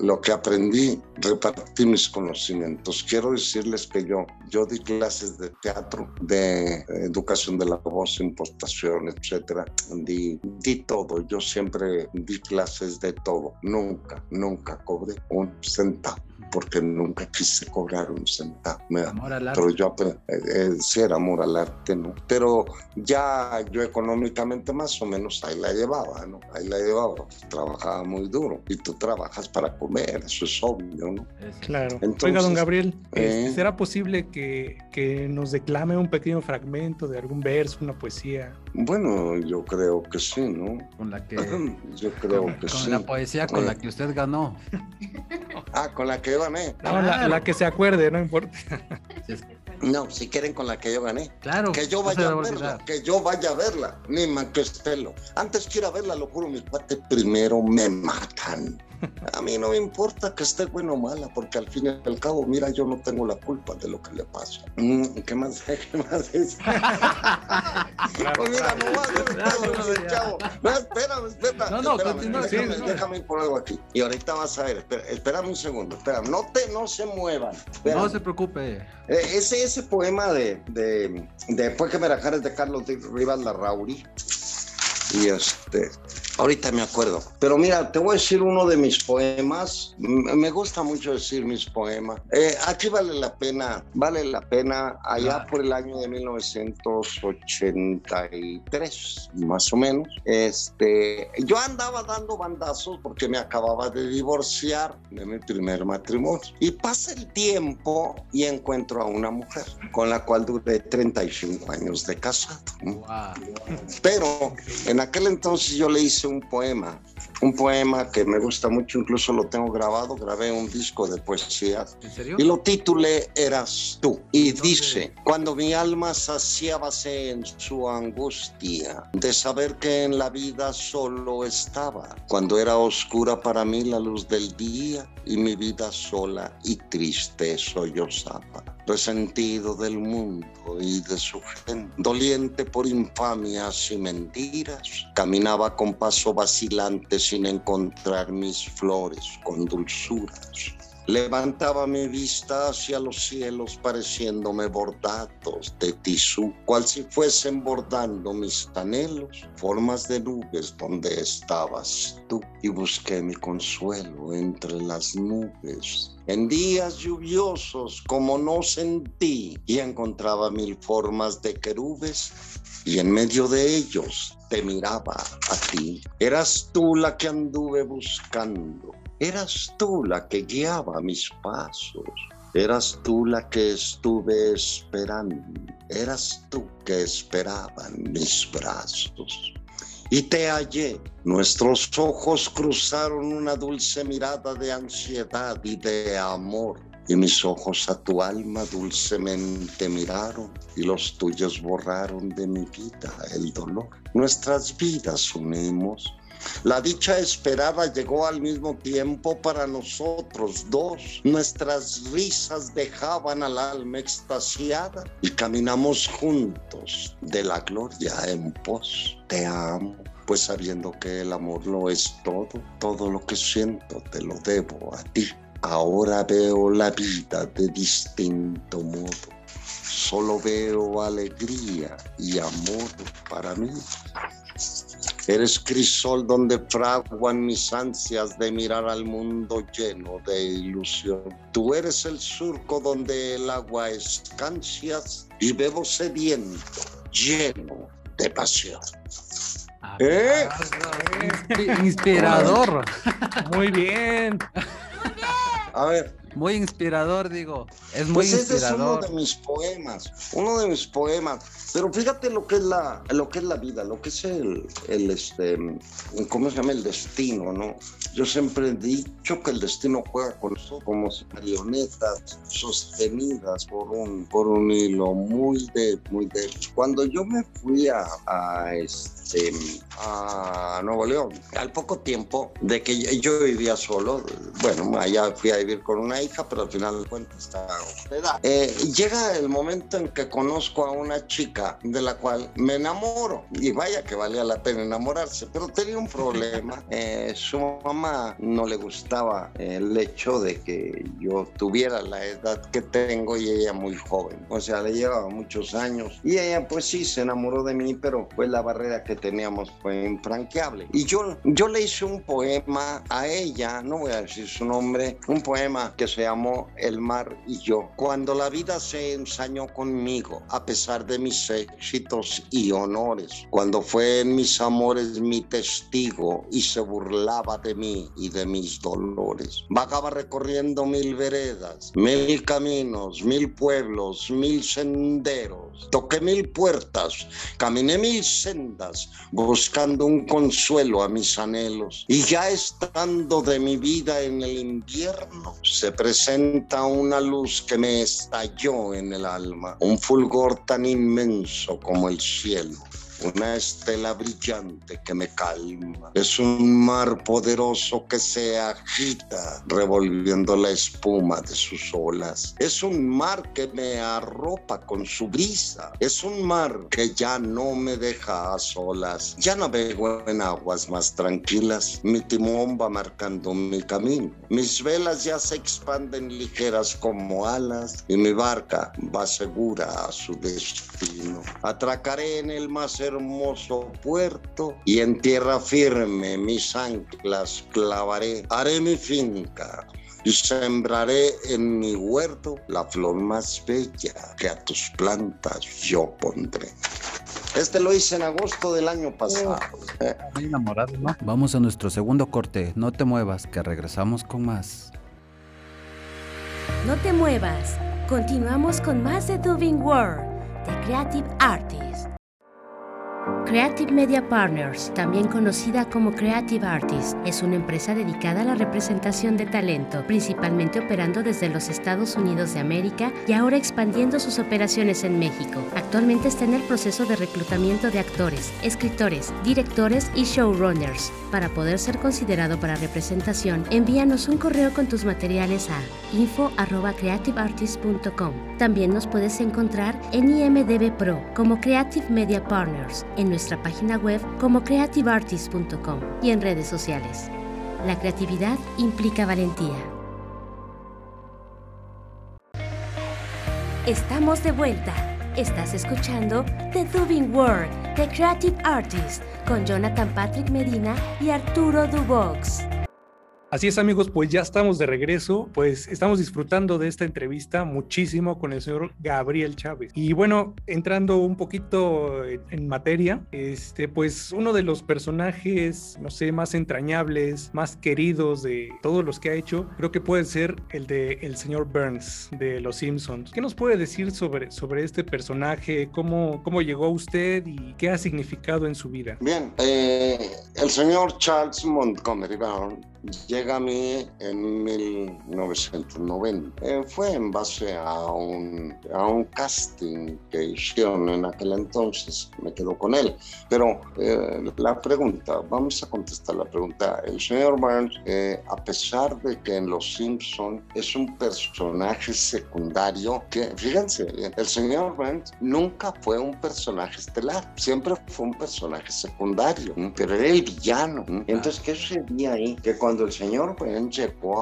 lo que aprendí, repartí mis conocimientos. Quiero decirles que yo, yo di clases de teatro, de educación de la voz, impostación, etcétera. Di, di todo. Yo siempre di clases de todo. Nunca, nunca cobré un centavo porque nunca quise cobrar un centavo. Me- Amor al arte. pero yo eh, eh, sí era amor al arte, ¿no? Pero ya yo económicamente más o menos ahí la llevaba, ¿no? Ahí la llevaba. Trabajaba muy duro y tú trabajas para comer, eso es obvio, ¿no? Claro. Entonces, Oiga, don Gabriel, este, eh. ¿será posible que, que nos declame un pequeño fragmento de algún verso, una poesía? Bueno, yo creo que sí, ¿no? Con la que. Yo creo con, que con sí. la poesía con Eh. la que usted ganó. Ah, con la que yo gané. No, la, Claro. la que se acuerde, no importa. No, si quieren con la que yo gané. Claro. Que yo vaya a verla, que yo vaya a verla, ni manquestelo. Antes que ir a verla, lo juro, mi cuate, primero me matan. A mí no me importa que esté buena o mala, porque al fin y al cabo, mira, yo no tengo la culpa de lo que le pasa. Mm, ¿Qué más? ¿Qué más es? Pues mira, no pedo, mi chavo. No, espérame, espérame. No, no, espérame, continúa, déjame, continúa. déjame ir por algo aquí. Y ahorita vas a ver, espera, espérame un segundo, espérame, no, te, no se muevan. espérame. No se preocupe. Eh, ese, ese poema de, de, de Después que me de Carlos Rivas Larrauri. Y este, ahorita me acuerdo. Pero mira, te voy a decir uno de mis poemas. Me gusta mucho decir mis poemas. Eh, aquí vale la pena, vale la pena, allá Claro. por el año de 1983, más o menos. Este, yo andaba dando bandazos porque me acababa de divorciar de mi primer matrimonio. Y pasa el tiempo y encuentro a una mujer con la cual duré 35 años de casado. Wow. Pero en aquel entonces yo le hice un poema, un poema que me gusta mucho, incluso lo tengo grabado, grabé un disco de poesías ¿En serio? y lo titulé Eras tú. Y dice, cuando mi alma saciábase en su angustia de saber que en la vida solo estaba, cuando era oscura para mí la luz del día y mi vida sola y triste sollozaba, resentido del mundo y de su gente, doliente por infamias y mentiras, caminaba con paso vacilante sin encontrar mis flores con dulzuras. Levantaba mi vista hacia los cielos pareciéndome bordados de tisú, cual si fuesen bordando mis anhelos, formas de nubes donde estabas tú. Y busqué mi consuelo entre las nubes. En días lluviosos como no sentí y encontraba mil formas de querubes y en medio de ellos te miraba a ti. Eras tú la que anduve buscando. Eras tú la que guiaba mis pasos. Eras tú la que estuve esperando. Eras tú que esperaban mis brazos. Y te hallé. Nuestros ojos cruzaron una dulce mirada de ansiedad y de amor. Y mis ojos a tu alma dulcemente miraron y los tuyos borraron de mi vida el dolor. Nuestras vidas unimos. La dicha esperada llegó al mismo tiempo para nosotros dos. Nuestras risas dejaban al alma extasiada y caminamos juntos de la gloria en pos. Te amo, pues sabiendo que el amor lo es todo, todo lo que siento te lo debo a ti. Ahora veo la vida de distinto modo. Solo veo alegría y amor para mí. Eres crisol donde fraguan mis ansias de mirar al mundo lleno de ilusión. Tú eres el surco donde el agua escancias y bebo sediento, lleno de pasión. ¿Eh? Inspirador. Muy bien. A ver, Muy inspirador, digo. Es muy pues ese es uno inspirador. de mis poemas, uno de mis poemas. Pero fíjate lo que es la, lo que es la vida, lo que es el, el este, ¿cómo se llama? El destino, ¿no? Yo siempre he dicho que el destino juega con nosotros como marionetas sostenidas por un, por un hilo muy de, muy de. Cuando yo me fui a, a este, a Nuevo León, al poco tiempo de que yo, yo vivía solo, bueno, allá fui a vivir con una hija, pero al final de cuentas estaba hospedada. Eh, llega el momento en que conozco a una chica de la cual me enamoro. Y vaya que valía la pena enamorarse, pero tenía un problema. Eh, su mamá no le gustaba el hecho de que yo tuviera la edad que tengo y ella muy joven. O sea, le llevaba muchos años. Y ella pues sí se enamoró de mí, pero pues la barrera que teníamos fue infranqueable. Y yo, yo le hice un poema a ella, no voy a decir su nombre, un poema que se El mar y yo. Cuando la vida se ensañó conmigo, a pesar de mis éxitos y honores, cuando fue en mis amores mi testigo y se burlaba de mí y de mis dolores. Vagaba recorriendo mil veredas, mil caminos, mil pueblos, mil senderos. Toqué mil puertas, caminé mil sendas, buscando un consuelo a mis anhelos. Y ya estando de mi vida en el invierno, se presenta una luz que me estalló en el alma, un fulgor tan inmenso como el cielo. Una estela brillante que me calma. Es un mar poderoso que se agita revolviendo la espuma de sus olas. Es un mar que me arropa con su brisa. Es un mar que ya no me deja a solas. Ya navego en aguas más tranquilas. Mi timón va marcando mi camino. Mis velas ya se expanden ligeras como alas y mi barca va segura a su destino. Atracaré en el más hermoso puerto y en tierra firme mis anclas clavaré. Haré mi finca y sembraré en mi huerto la flor más bella que a tus plantas yo pondré. Este lo hice en agosto del año pasado. Muy enamorado, ¿no? Vamos a nuestro segundo corte. No te muevas, que regresamos con más. No te muevas. Continuamos con más de Dubin World, The Creative Artist. Thank you. Creative Media Partners, también conocida como Creative Artist, es una empresa dedicada a la representación de talento, principalmente operando desde los Estados Unidos de América y ahora expandiendo sus operaciones en México. Actualmente está en el proceso de reclutamiento de actores, escritores, directores y showrunners. Para poder ser considerado para representación, envíanos un correo con tus materiales a info@creativeartist.com. También nos puedes encontrar en IMDb Pro como Creative Media Partners, en nuestra página web como creativeartist.com y en redes sociales. La creatividad implica valentía. Estamos de vuelta. Estás escuchando The Dubin World, The Creative Artist, con Jonathan Patrick Medina y Arturo Dubox. Así es amigos, pues ya estamos de regreso, pues estamos disfrutando de esta entrevista muchísimo con el señor Gabriel Chávez. Y bueno, entrando un poquito en, materia, este pues uno de los personajes, no sé, más entrañables, más queridos de todos los que ha hecho, creo que puede ser el de el señor Burns de Los Simpsons. ¿Qué nos puede decir sobre, sobre este personaje? ¿Cómo, ¿Cómo llegó usted y qué ha significado en su vida? Bien, eh, el señor Charles Montgomery Brown llega a mí en 1990. Eh, fue en base a un, a un casting que hicieron en aquel entonces, me quedo con él. Pero eh, la pregunta, vamos a contestar la pregunta. El señor Burns, eh, a pesar de que en Los Simpson es un personaje secundario, que fíjense, el señor Burns nunca fue un personaje estelar, siempre fue un personaje secundario, pero era el villano. Entonces, ¿qué sucedía ahí? Que cuando cuando el señor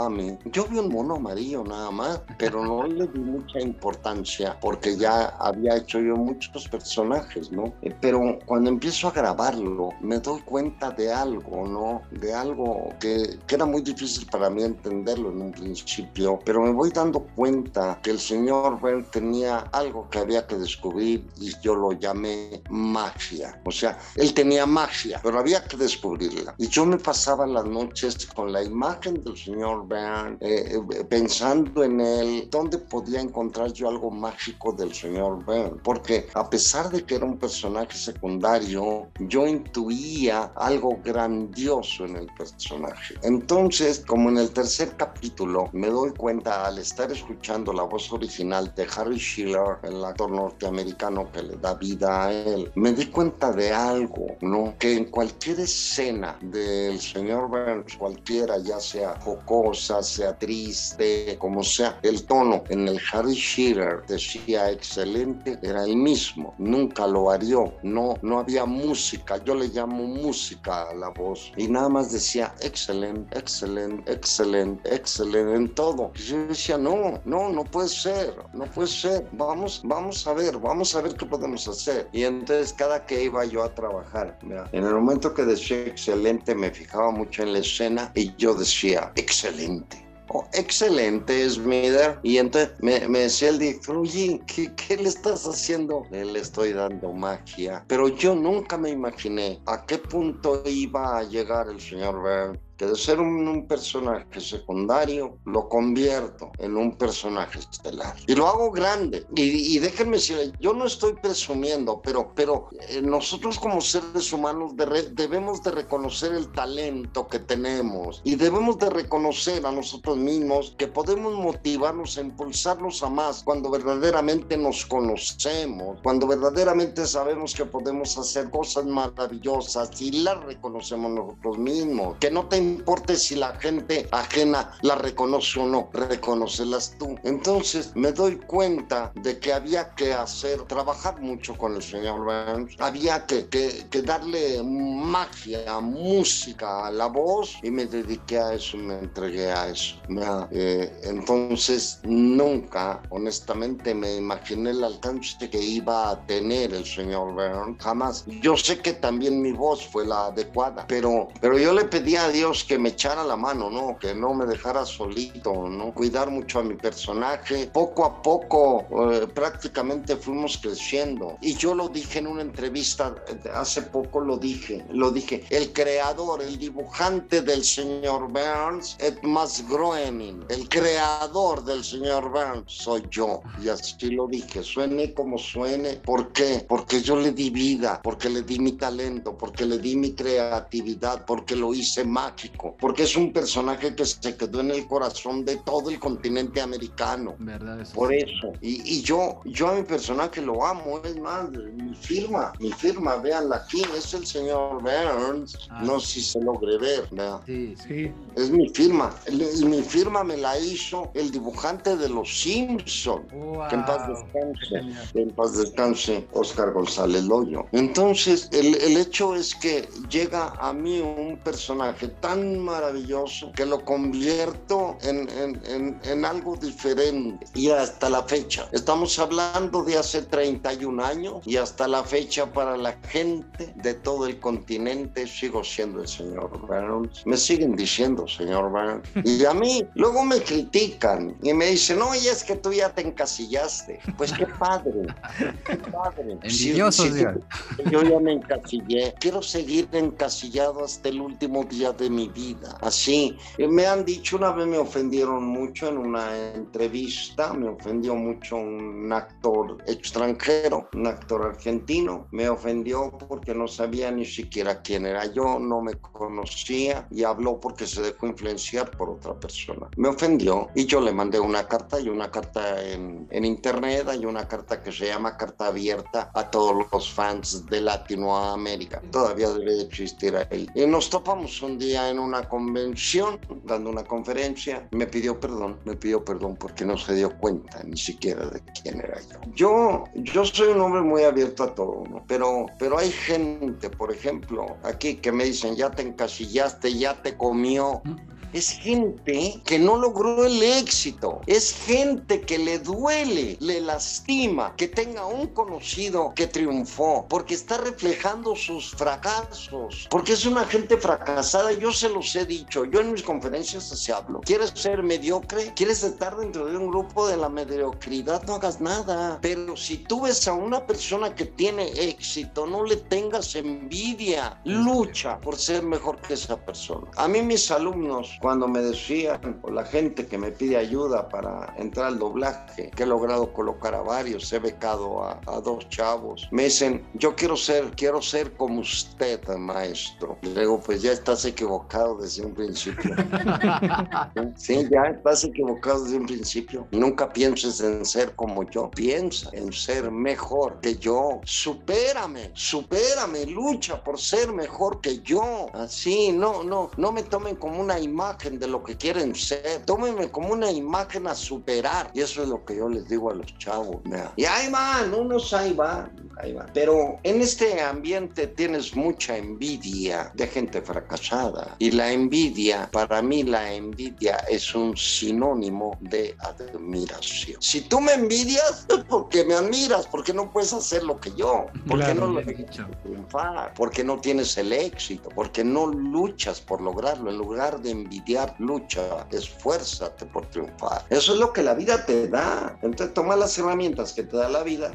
a mí, yo vi un mono amarillo nada más, pero no le di mucha importancia porque ya había hecho yo muchos personajes, ¿no? Eh, pero cuando empiezo a grabarlo, me doy cuenta de algo, ¿no? De algo que, que era muy difícil para mí entenderlo en un principio, pero me voy dando cuenta que el señor Ben tenía algo que había que descubrir y yo lo llamé magia. O sea, él tenía magia, pero había que descubrirla. Y yo me pasaba las noches con la imagen del señor Ben, eh, eh, pensando en él, dónde podía encontrar yo algo mágico del señor Ben. Porque a pesar de que era un personaje secundario, yo intuía algo grandioso en el personaje. Entonces, como en el tercer capítulo, me doy cuenta al estar escuchando la voz original de Harry Schiller, el actor norteamericano que le da vida a él, me di cuenta de algo, ¿no? Que en cualquier escena del señor Burns, cualquiera, ya sea jocosa, sea triste, como sea, el tono en el Harry Shearer decía excelente, era el mismo, nunca lo varió, no, no había música, yo le llamo música a la voz, y nada más decía excelente, excelente, excelente, excelente en todo. Y yo decía, no, no, no puede ser, no puede ser, vamos, vamos a ver, vamos a ver qué podemos hacer. Y entonces cada que iba yo a trabajar, en el momento que decía excelente, me fijaba mucho en la escena y yo decía, excelente. Oh, excelente, Smither. Y entonces me, decía el director, oye, ¿qué, ¿qué, le estás haciendo? Le estoy dando magia. Pero yo nunca me imaginé a qué punto iba a llegar el señor Byrne que de ser un, personaje secundario lo convierto en un personaje estelar. Y lo hago grande. Y, déjenme decir, yo no estoy presumiendo, pero, pero eh, nosotros como seres humanos debemos de reconocer el talento que tenemos y debemos de reconocer a nosotros mismos que podemos motivarnos a impulsarnos a más cuando verdaderamente nos conocemos, cuando verdaderamente sabemos que podemos hacer cosas maravillosas y las reconocemos nosotros mismos, que no importe si la gente ajena la reconoce o no, reconocelas tú. Entonces me doy cuenta de que había que hacer, trabajar mucho con el señor Burns, había que, que, darle magia, música a la voz y me dediqué a eso, me entregué a eso. Eh, entonces nunca, honestamente, me imaginé el alcance que iba a tener el señor Burns, jamás. Yo sé que también mi voz fue la adecuada, pero, pero yo le pedí a Dios que me echara la mano, ¿no? Que no me dejara solito, ¿no? Cuidar mucho a mi personaje. Poco a poco eh, prácticamente fuimos creciendo. Y yo lo dije en una entrevista, eh, hace poco lo dije, lo dije, el creador, el dibujante del señor Burns, Edmas Groening, el creador del señor Burns, soy yo. Y así lo dije, suene como suene. ¿Por qué? Porque yo le di vida, porque le di mi talento, porque le di mi creatividad, porque lo hice mágico porque es un personaje que se quedó en el corazón de todo el continente americano. ¿Verdad? Por eso. Y, yo, yo a mi personaje lo amo, es más, mi firma, mi firma, véanla aquí, es el señor Burns. Ah. No sé si se logre ver, ¿verdad? Sí, sí. Es mi firma. mi firma me la hizo el dibujante de Los Simpsons. Que en paz descanse. Que en paz descanse Oscar González Loyo. Entonces, el, el hecho es que llega a mí un personaje tan maravilloso que lo convierto en, en, en, algo diferente. Y hasta la fecha, estamos hablando de hace 31 años y hasta la fecha para la gente de todo el continente sigo siendo el señor Burns. Me siguen diciendo señor Burns. Y a mí luego me critican y me dicen, oye, es que tú ya te encasillaste. Pues qué padre, qué padre. yo ya me encasillé. Quiero seguir encasillado hasta el último día de mi vida. Así, eh, me han dicho, una vez me ofendieron mucho en una entrevista, me ofendió mucho un actor extranjero, un actor argentino, me ofendió porque no sabía ni siquiera quién era yo, no me conocía y habló porque se dejó influenciar por otra persona. Me ofendió y yo le mandé una carta y una carta en, en internet, hay una carta que se llama carta abierta a todos los fans de Latinoamérica. Todavía debe existir ahí. Y nos topamos un día en en una convención, dando una conferencia, me pidió perdón, me pidió perdón porque no se dio cuenta ni siquiera de quién era yo. Yo, yo soy un hombre muy abierto a todo, ¿no? pero, pero hay gente, por ejemplo, aquí que me dicen, ya te encasillaste, ya te comió. Es gente que no logró el éxito, es gente que le duele, le lastima que tenga un conocido que triunfó, porque está reflejando sus fracasos, porque es una gente fracasada, yo se los he dicho, yo en mis conferencias así hablo, ¿quieres ser mediocre? ¿Quieres estar dentro de un grupo de la mediocridad? No hagas nada, pero si tú ves a una persona que tiene éxito, no le tengas envidia, lucha por ser mejor que esa persona. A mí mis alumnos, cuando me decían, o la gente que me pide ayuda para entrar al doblaje, que he logrado colocar a varios, he becado a, dos chavos, me dicen, yo quiero ser, quiero ser como usted, maestro. Y luego, pues ya estás equivocado desde un principio. sí, ya estás equivocado desde un principio. Nunca pienses en ser como yo, piensa en ser mejor que yo. Supérame, supérame, lucha por ser mejor que yo. Así, no, no, no me tomen como una imagen de lo que quieren ser. Tómenme como una imagen a superar. Y eso es lo que yo les digo a los chavos. Y ahí van, unos ahí van, ahí van. Pero en este ambiente tienes mucha envidia de gente fracasada. Y la envidia, para mí la envidia es un sinónimo de admiración. Si tú me envidias, es porque me admiras, porque no puedes hacer lo que yo, porque no lo triunfar, porque no tienes el éxito, porque no luchas por lograrlo. En lugar de envidiar, lucha, esfuérzate por triunfar. Eso es lo que la vida te da. Entonces toma las herramientas que te da la vida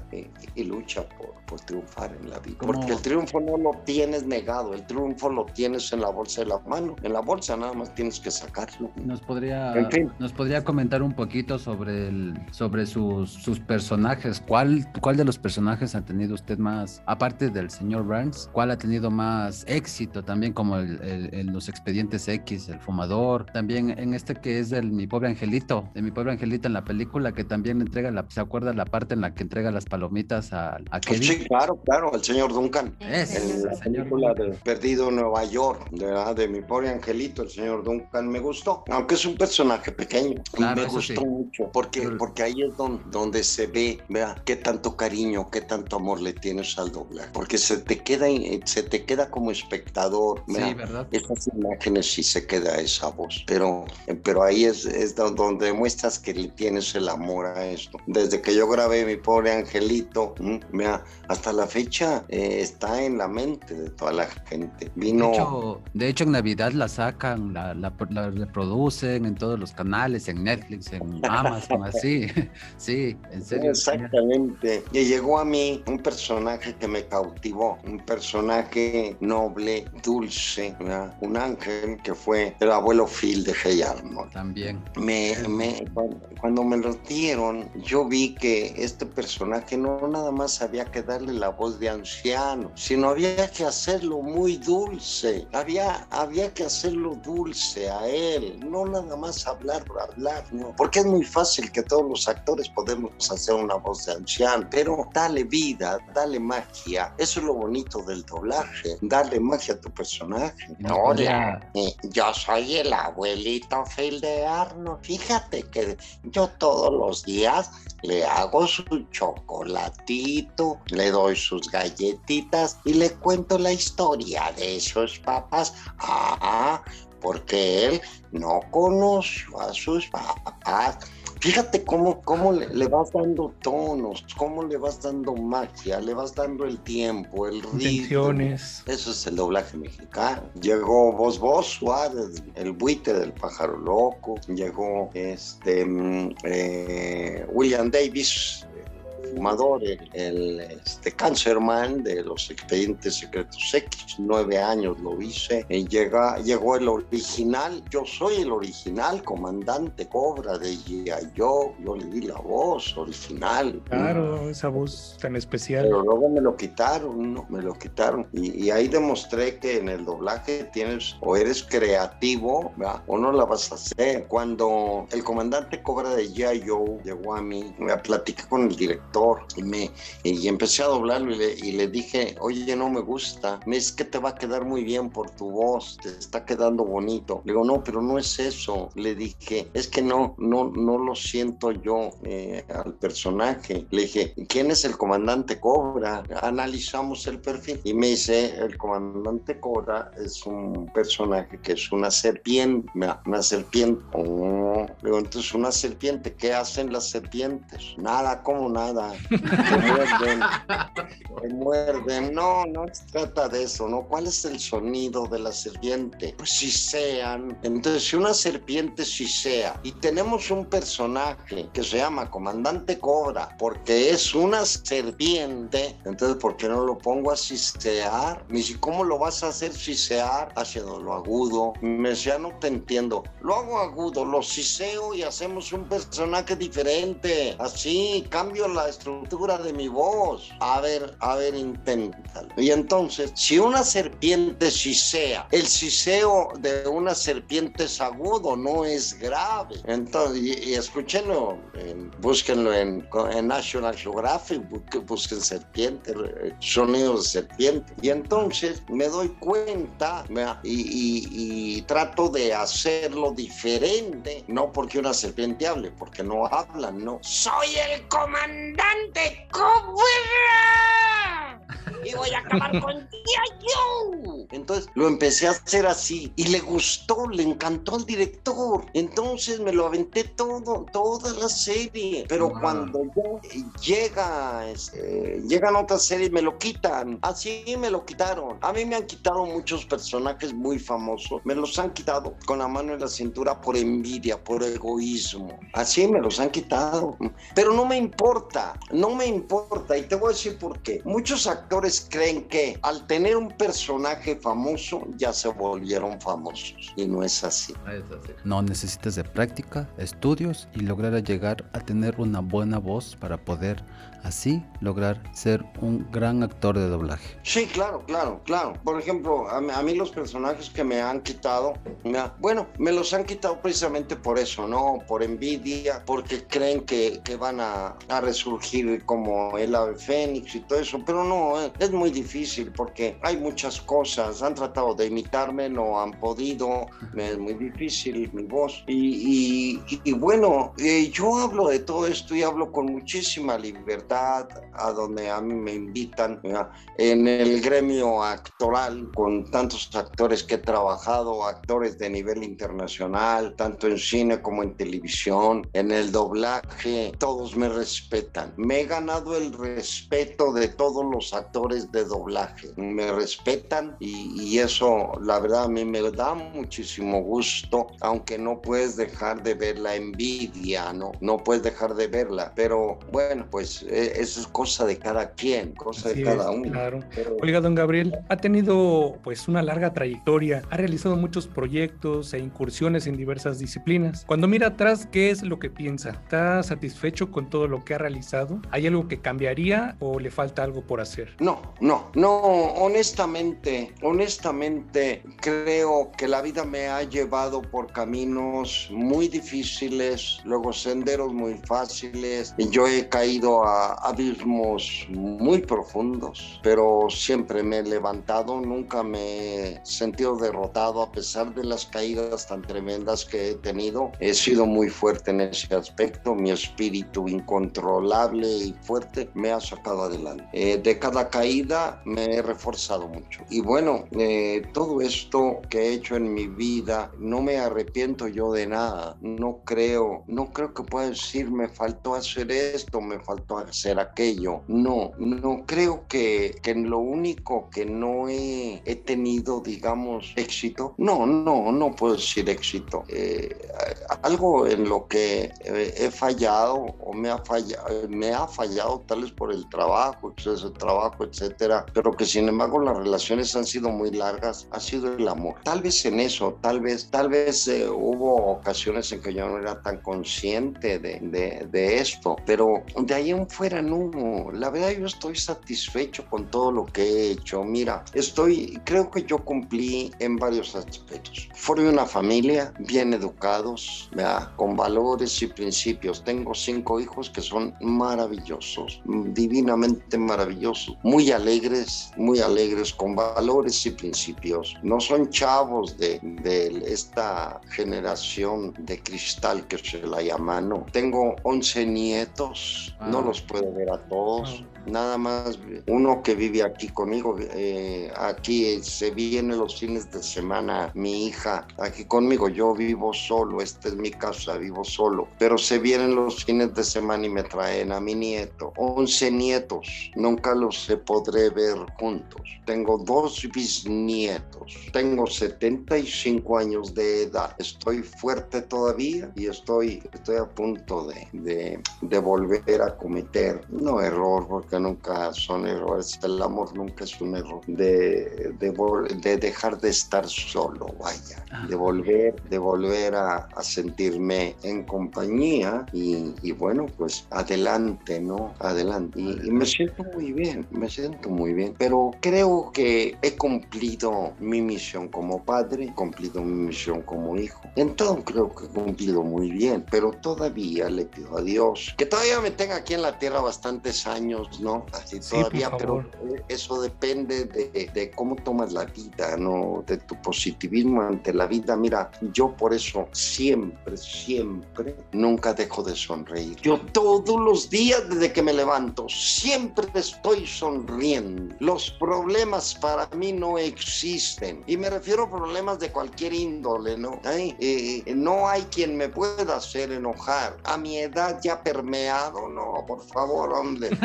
y, lucha por, por, triunfar en la vida. Porque el triunfo no lo tienes negado, el triunfo lo tienes en la bolsa de la mano. En la bolsa nada más tienes que sacarlo. Nos podría, nos podría comentar un poquito sobre, el, sobre sus, sus personajes. ¿Cuál, ¿Cuál de los personajes ha tenido usted más, aparte del señor Burns, cuál ha tenido más éxito también como el, los expedientes X, el fumador, también en este que es del Mi Pobre Angelito, de Mi Pobre Angelito en la película que también entrega, la, ¿se acuerda la parte en la que entrega las palomitas a, a Kevin? Sí, claro, claro, el señor Duncan. en la película de Perdido Nueva York, de, de Mi Pobre Angelito, el señor Duncan me gustó, aunque es un personaje pequeño, me gustó mucho, porque, porque ahí es donde, donde se ve, vea, qué tanto cariño, qué tanto amor le tienes al doblar, porque se te queda, se te queda como espectador, sí, ¿verdad? esas imágenes y se queda esa voz, pero, pero ahí es, es donde demuestras que le tienes el amor a esto. Desde que yo grabé mi pobre angelito, vea, hasta la fecha eh, está en la mente de toda la gente. Vino... De hecho, de hecho en Navidad la sacan, la, la, la reproducen en todos los canales, en Netflix, en Amazon, así. sí, en serio. Exactamente. Y llegó a mí un personaje que me cautivó, un personaje noble, dulce, un ángel que fue el abuelo Phil de Hey Arnold. También. Me, me, cuando me lo dieron, yo vi que este personaje no nada más había que darle la voz de anciano, sino había que hacerlo muy dulce, había, había que hacerlo dulce a él, no nada más hablar por hablar, no, porque es muy fácil que todos los actores podemos hacer una voz de anciano, pero dale vida, dale magia, eso es lo bonito del doblaje, darle magia a tu personaje. Hola, eh, yo soy el abuelito Phil de Arnold, fíjate que yo todos los días le hago su chocolatito, le doy sus galletitas y le cuento la historia de sus papás. Ah, porque él no conoció a sus papás. Fíjate cómo, cómo le, vas dando tonos, cómo le vas dando magia, le vas dando el tiempo, el ritmo. Eso es el doblaje mexicano. Llegó Vos Vos Suárez, el buite del pájaro loco. Llegó este mm, eh, William Davis, fumador, el, este, Cancerman de los expedientes secretos X, nueve años lo hice, y llega, llegó el original, yo soy el original comandante Cobra de G.I. Joe, yo le di la voz original. Claro, esa voz tan especial. Pero luego me lo quitaron, ¿no? me lo quitaron, y, ahí demostré que en el doblaje tienes, o eres creativo, o no la vas a hacer. Cuando el comandante Cobra de G.I. Joe llegó a mí, me platicé con el director, y, me, y empecé a doblarlo y le, le dije, oye, no me gusta, me es que te va a quedar muy bien por tu voz, te está quedando bonito. Le digo, no, pero no es eso. Le dije, es que no, no, no lo siento yo eh, al personaje. Le dije, ¿quién es el comandante Cobra? Analizamos el perfil y me dice, el comandante Cobra es un personaje que es una serpiente, una serpiente. Oh. digo, entonces una serpiente, ¿qué hacen las serpientes? Nada, como nada. Se muerden, se muerden. No, no se trata de eso, ¿no? ¿Cuál es el sonido de la serpiente? Pues si sean. Entonces, si una serpiente si sea y tenemos un personaje que se llama Comandante Cobra porque es una serpiente, entonces, ¿por qué no lo pongo a sisear? Me dice, ¿cómo lo vas a hacer sisear? Haciéndolo agudo. Me decía, no te entiendo. Lo hago agudo, lo siseo y hacemos un personaje diferente. Así, cambio la estructura de mi voz. A ver, a ver, inténtalo. Y entonces, si una serpiente sisea, el siseo de una serpiente es agudo, no es grave. Entonces, y, escúchenlo, búsquenlo en, National Geographic, busquen serpiente, sonidos de serpiente. Y entonces me doy cuenta y, trato de hacerlo diferente, no porque una serpiente hable, porque no hablan, no. Soy el comandante Cobra y voy a acabar con yo. Entonces lo empecé a hacer así y le gustó, le encantó al director. Entonces me lo aventé todo, toda la serie. Pero cuando llega, este, llegan otras series, me lo quitan. Así me lo quitaron. A mí me han quitado muchos personajes muy famosos. Me los han quitado con la mano en la cintura por envidia, por egoísmo. Así me los han quitado. Pero no me importa, no me importa. Y te voy a decir por qué. Muchos actores creen que al tener un personaje famoso ya se volvieron famosos y no es así. No necesitas de práctica, estudios y lograr llegar a tener una buena voz para poder así lograr ser un gran actor de doblaje. Sí, claro, claro, claro. Por ejemplo, a mí, los personajes que me han quitado, bueno, me los han quitado precisamente por eso, ¿no? Por envidia, porque creen que, que van a, a, resurgir como el ave fénix y todo eso, pero no, eh, es muy difícil porque hay muchas cosas, han tratado de imitarme, no han podido, es muy difícil mi voz. Y, y, bueno, eh, yo hablo de todo esto y hablo con muchísima libertad a donde a mí me invitan en el gremio actoral con tantos actores que he trabajado, actores de nivel internacional, tanto en cine como en televisión, en el doblaje, todos me respetan. Me he ganado el respeto de todos los actores de doblaje, me respetan y, y eso la verdad a mí me da muchísimo gusto, aunque no puedes dejar de ver la envidia, ¿no? No puedes dejar de verla, pero bueno, pues eh, eso es cosa de cada quien, cosa de cada uno. Claro. Oiga, don Gabriel, ha tenido pues una larga trayectoria, ha realizado muchos proyectos e incursiones en diversas disciplinas. Cuando mira atrás, ¿qué es lo que piensa? ¿Está satisfecho con todo lo que ha realizado? ¿Hay algo que cambiaría o le falta algo por hacer? No, no, no, honestamente, honestamente creo que la vida me ha llevado por caminos muy difíciles, luego senderos muy fáciles, yo he caído a abismos muy profundos, pero siempre me he levantado, nunca me he sentido derrotado a pesar de las caídas tan tremendas que he tenido. He sido muy fuerte en ese aspecto, mi espíritu incontrolable y fuerte me ha sacado adelante. Eh, de cada caída me he reforzado mucho. Y bueno, eh, todo esto que he hecho en mi vida, no me arrepiento yo de nada. No creo, no creo que pueda decir me faltó hacer esto, me faltó hacer aquello. No, no creo que, que lo único que no he, he, tenido, digamos, éxito, no, no, no puedo decir éxito. Eh, algo en lo que he fallado o me ha fallado, me ha fallado tal vez por el trabajo, exceso de trabajo, etc etcétera, pero que sin embargo las relaciones han sido muy largas, ha sido el amor. Tal vez en eso, tal vez, tal vez eh, hubo ocasiones en que yo no era tan consciente de, de, de esto, pero de ahí en fuera no. La verdad yo estoy satisfecho con todo lo que he hecho. Mira, estoy, creo que yo cumplí en varios aspectos. Formé una familia bien educados, ¿verdad? con valores y principios. Tengo cinco hijos que son maravillosos, divinamente maravillosos, muy alegres, muy alegres, con valores y principios. No son chavos de, de esta generación de cristal que se la llama, no. Tengo 11 nietos, no los puedo ver a todos nada más uno que vive aquí conmigo. Eh, aquí se viene los fines de semana mi hija aquí conmigo. Yo vivo solo, esta es mi casa, vivo solo. Pero se vienen los fines de semana y me traen a mi nieto. 11 nietos, nunca los podré ver juntos. Tengo dos bisnietos. Tengo 75 años de edad. Estoy fuerte todavía y estoy, estoy a punto de, de, de volver a cometer, no error, porque nunca son errores, el amor nunca es un error, de, de, dejar de estar solo, vaya, ah. de volver, de volver a, sentirme en compañía y, bueno, pues adelante, ¿no? Adelante. Y, me siento muy bien, me siento muy bien, pero creo que he cumplido mi misión como padre, he cumplido mi misión como hijo. En todo creo que he cumplido muy bien, pero todavía le pido a Dios que todavía me tenga aquí en la tierra bastantes años, ¿no? Así todavía, pero eso depende de, cómo tomas la vida, ¿no? De tu positivismo ante la vida. Mira, yo por eso siempre, siempre, nunca dejo de sonreír. Yo todos los días desde que me levanto, siempre estoy sonriendo. Los problemas para mí no existen. Y me refiero a problemas de cualquier índole, ¿no? Eh, no hay quien me pueda hacer enojar. A mi edad ya permeado, no, por favor, hombre.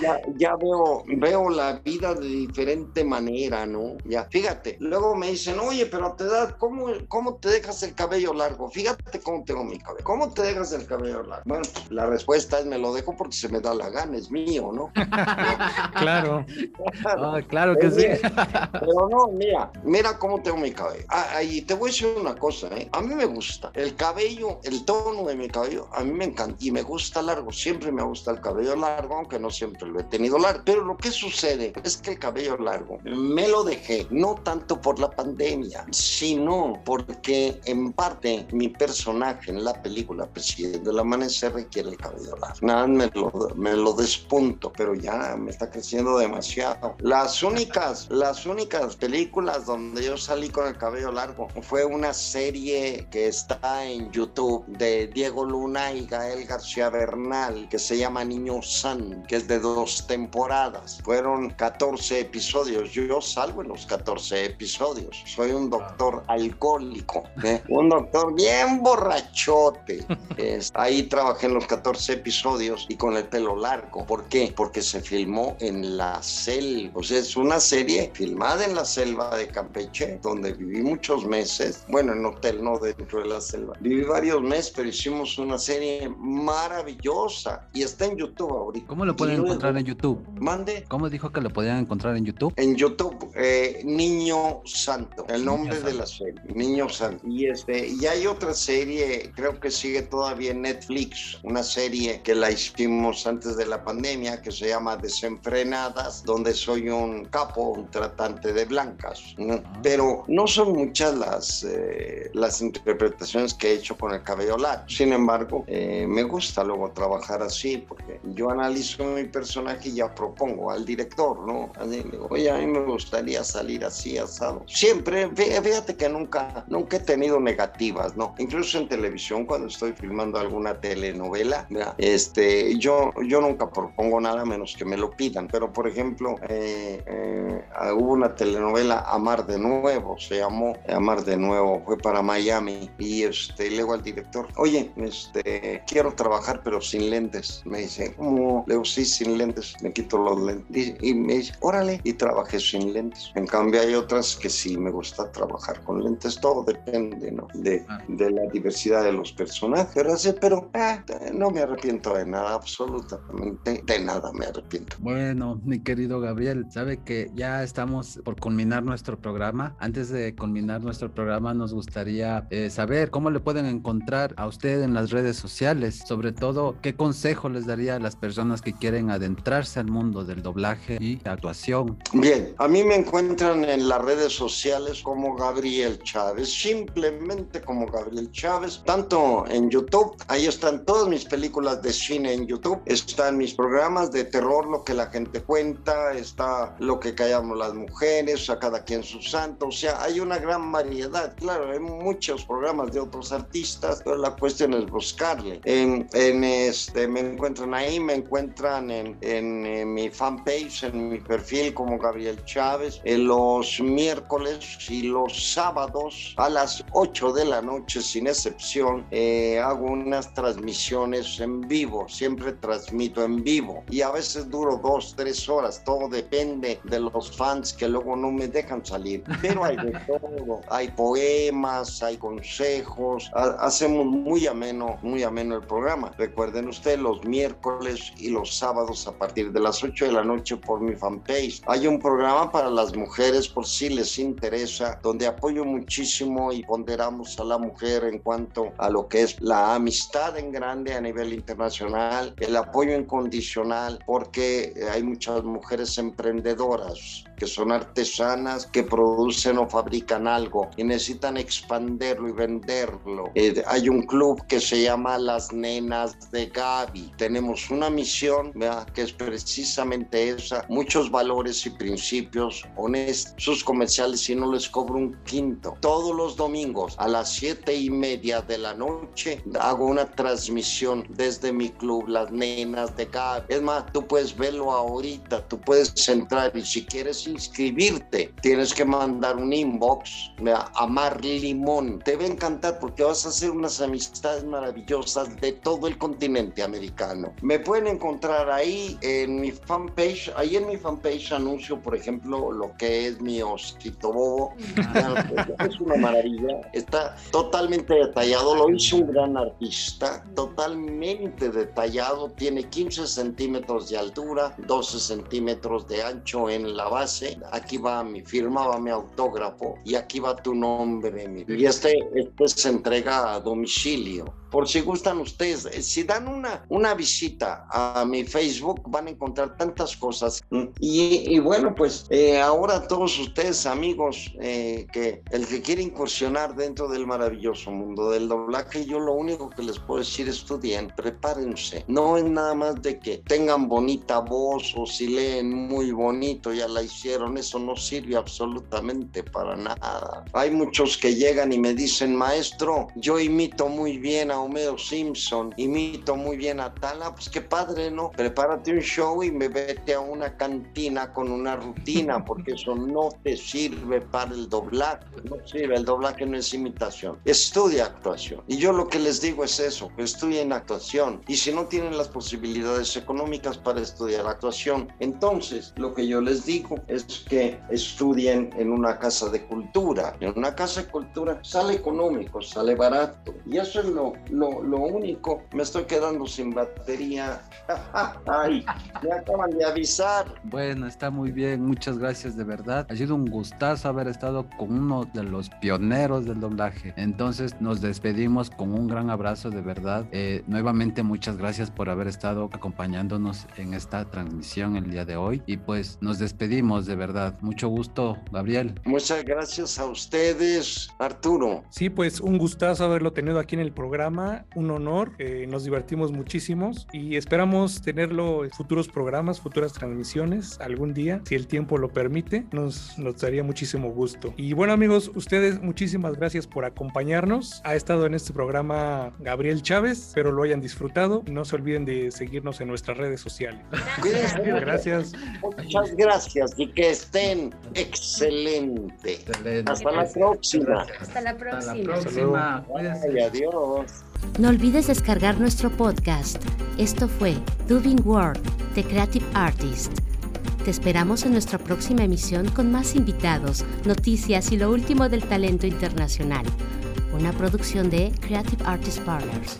ya, ya veo, veo la vida de diferente manera, ¿no? Ya, fíjate, luego me dicen, oye, pero te da, ¿cómo, ¿cómo te dejas el cabello largo? Fíjate cómo tengo mi cabello. ¿Cómo te dejas el cabello largo? Bueno, la respuesta es, me lo dejo porque se me da la gana, es mío, ¿no? claro. Ah, claro que sí. pero no, mira, mira cómo tengo mi cabello. Ah, y te voy a decir una cosa, ¿eh? A mí me gusta el cabello, el tono de mi cabello, a mí me encanta y me gusta largo, siempre me gusta el cabello largo, aunque no siempre lo he tenido largo. Pero lo que sucede es que el cabello largo me lo dejé no tanto por la pandemia, sino porque en parte mi personaje en la película Presidente del Amanecer requiere el cabello largo. Nada, me lo, me lo despunto, pero ya me está creciendo demasiado. Las únicas, las únicas películas donde yo salí con el cabello largo fue una serie que está en YouTube de Diego Luna y Gael García Bernal que se llama Niño Que es de dos temporadas. Fueron 14 episodios. Yo salgo en los 14 episodios. Soy un doctor alcohólico, ¿eh? un doctor bien borrachote. ahí trabajé en los 14 episodios y con el pelo largo. ¿Por qué? Porque se filmó en la selva. O sea, es una serie filmada en la selva de Campeche, donde viví muchos meses. Bueno, en hotel, no dentro de la selva. Viví varios meses, pero hicimos una serie maravillosa y está en YouTube ahorita. ¿Cómo lo pueden encontrar en YouTube? Mande. ¿Cómo dijo que lo podían encontrar en YouTube? En YouTube, eh, Niño Santo, el nombre de la serie, Niño Santo. Y, este, y hay otra serie, creo que sigue todavía en Netflix, una serie que la hicimos antes de la pandemia que se llama Desenfrenadas, donde soy un capo, un tratante de blancas. Ah. Pero no son muchas las, eh, las interpretaciones que he hecho con el cabello largo. Sin embargo, eh, me gusta luego trabajar así, porque yo analizo mi personaje y ya propongo al director, ¿no? Oye, a mí me gustaría salir así, asado. Siempre, fíjate que nunca, nunca he tenido negativas, ¿no? Incluso en televisión, cuando estoy filmando alguna telenovela, este, yo, yo nunca propongo nada menos que me lo pidan. Pero, por ejemplo, eh, eh, hubo una telenovela Amar de Nuevo, se llamó Amar de Nuevo, fue para Miami, y este, le digo al director, oye, este, quiero trabajar pero sin lentes. Me dice, ¿cómo? Le digo, sí, sin lentes. Me quito los lentes. Y me dice, órale. Y trabajé sin lentes. En cambio hay otras que sí me gusta trabajar con lentes. Todo depende, ¿no? De, ah. de la diversidad de los personajes. Pero, pero ah, no me arrepiento de nada, absolutamente de nada me arrepiento. Bueno, mi querido Gabriel, sabe que ya estamos por culminar nuestro programa. Antes de culminar nuestro programa, nos gustaría eh, saber cómo le pueden encontrar a usted en las redes sociales, sobre todo qué consejo les daría a las personas que quieren adentrarse al mundo del doblaje y actuación. Bien, a mí me encuentran en las redes sociales como Gabriel Chávez, simplemente como Gabriel Chávez, tanto en YouTube, ahí están todas mis películas de cine en YouTube, están mis programas de terror, lo que la gente cuenta, está lo que callamos las mujeres, a cada quien su santo, o sea, hay una gran variedad, claro, hay muchos programas de otros artistas, pero la cuestión es buscarle. En, en este, me encuentran ahí, me encuentran en, en, en mi fanpage, en mi perfil como Gabriel Chávez, en los miércoles y los sábados a las 8 de la noche sin excepción, eh, hago unas transmisiones en vivo, siempre transmito en vivo y a veces duro dos, tres horas, todo depende de los fans que luego no me dejan salir, pero hay de todo, hay poemas, hay consejos, hacemos muy ameno, muy ameno el programa. Recuerden ustedes los miércoles y los sábados a partir de las 8 de la noche por mi fanpage. Hay un programa para las mujeres por si les interesa, donde apoyo muchísimo y ponderamos a la mujer en cuanto a lo que es la amistad en grande a nivel internacional, el apoyo incondicional, porque hay muchas mujeres emprendedoras que son artesanas, que producen o fabrican algo y necesitan expanderlo y venderlo. Eh, hay un club que se llama Las Nenas de Gaby. Tenemos una misión que es precisamente esa, muchos valores y principios honestos. Sus comerciales y no les cobro un quinto. Todos los domingos a las siete y media de la noche hago una transmisión desde mi club Las Nenas de Gaby. Es más, tú puedes verlo ahorita, tú puedes entrar y si quieres inscribirte, tienes que mandar un inbox a Mar Limón. Te va a encantar porque vas a hacer unas amistades maravillosas de todo el continente americano. Me pueden encontrar ahí en mi fanpage. Ahí en mi fanpage anuncio, por ejemplo, lo que es mi osito bobo. es una maravilla. Está totalmente detallado. Lo hizo un gran artista. Totalmente detallado. Tiene 15 centímetros de altura, 12 centímetros de ancho en la base aquí va mi firma, va mi autógrafo y aquí va tu nombre. Y este, este se entrega a domicilio por si gustan ustedes, eh, si dan una, una visita a mi Facebook van a encontrar tantas cosas. Y, bueno, pues eh, ahora todos ustedes amigos, eh, que el que quiere incursionar dentro del maravilloso mundo del doblaje, yo lo único que les puedo decir, estudien, prepárense. No es nada más de que tengan bonita voz o si leen muy bonito, ya la hicieron, eso no sirve absolutamente para nada. Hay muchos que llegan y me dicen, maestro, yo imito muy bien a Homero Simpson, imito muy bien a Tala, pues qué padre, ¿no? Prepárate un show y me vete a una cantina con una rutina, porque eso no te sirve para el doblaje, no sirve, el doblaje no es imitación, estudia actuación. Y yo lo que les digo es eso, que estudien actuación. Y si no tienen las posibilidades económicas para estudiar actuación, entonces lo que yo les digo es que estudien en una casa de cultura. En una casa de cultura sale económico, sale barato. Y eso es lo, lo, único, me estoy quedando sin batería. Ay, me acaban de avisar. Bueno, está muy bien, muchas gracias de verdad. Ha sido un gustazo haber estado con uno de los pioneros del doblaje. Entonces nos despedimos con un gran abrazo de verdad. Eh, nuevamente muchas gracias por haber estado acompañándonos en esta transmisión el día de hoy. Y pues nos despedimos de verdad. Mucho gusto, Gabriel. Muchas gracias a ustedes, Arturo. Sí, pues un gustazo haberlo tenido aquí en el programa un honor, eh, nos divertimos muchísimo y esperamos tenerlo en futuros programas, futuras transmisiones algún día, si el tiempo lo permite, nos, nos daría muchísimo gusto. Y bueno amigos, ustedes muchísimas gracias por acompañarnos. Ha estado en este programa Gabriel Chávez, espero lo hayan disfrutado. No se olviden de seguirnos en nuestras redes sociales. Gracias. Muchas gracias y que estén excelente. Hasta la próxima. Hasta la próxima. Hasta la próxima. adiós. No olvides descargar nuestro podcast. Esto fue Dubing World, The Creative Artist. Te esperamos en nuestra próxima emisión con más invitados, noticias y lo último del talento internacional. Una producción de Creative Artist Partners.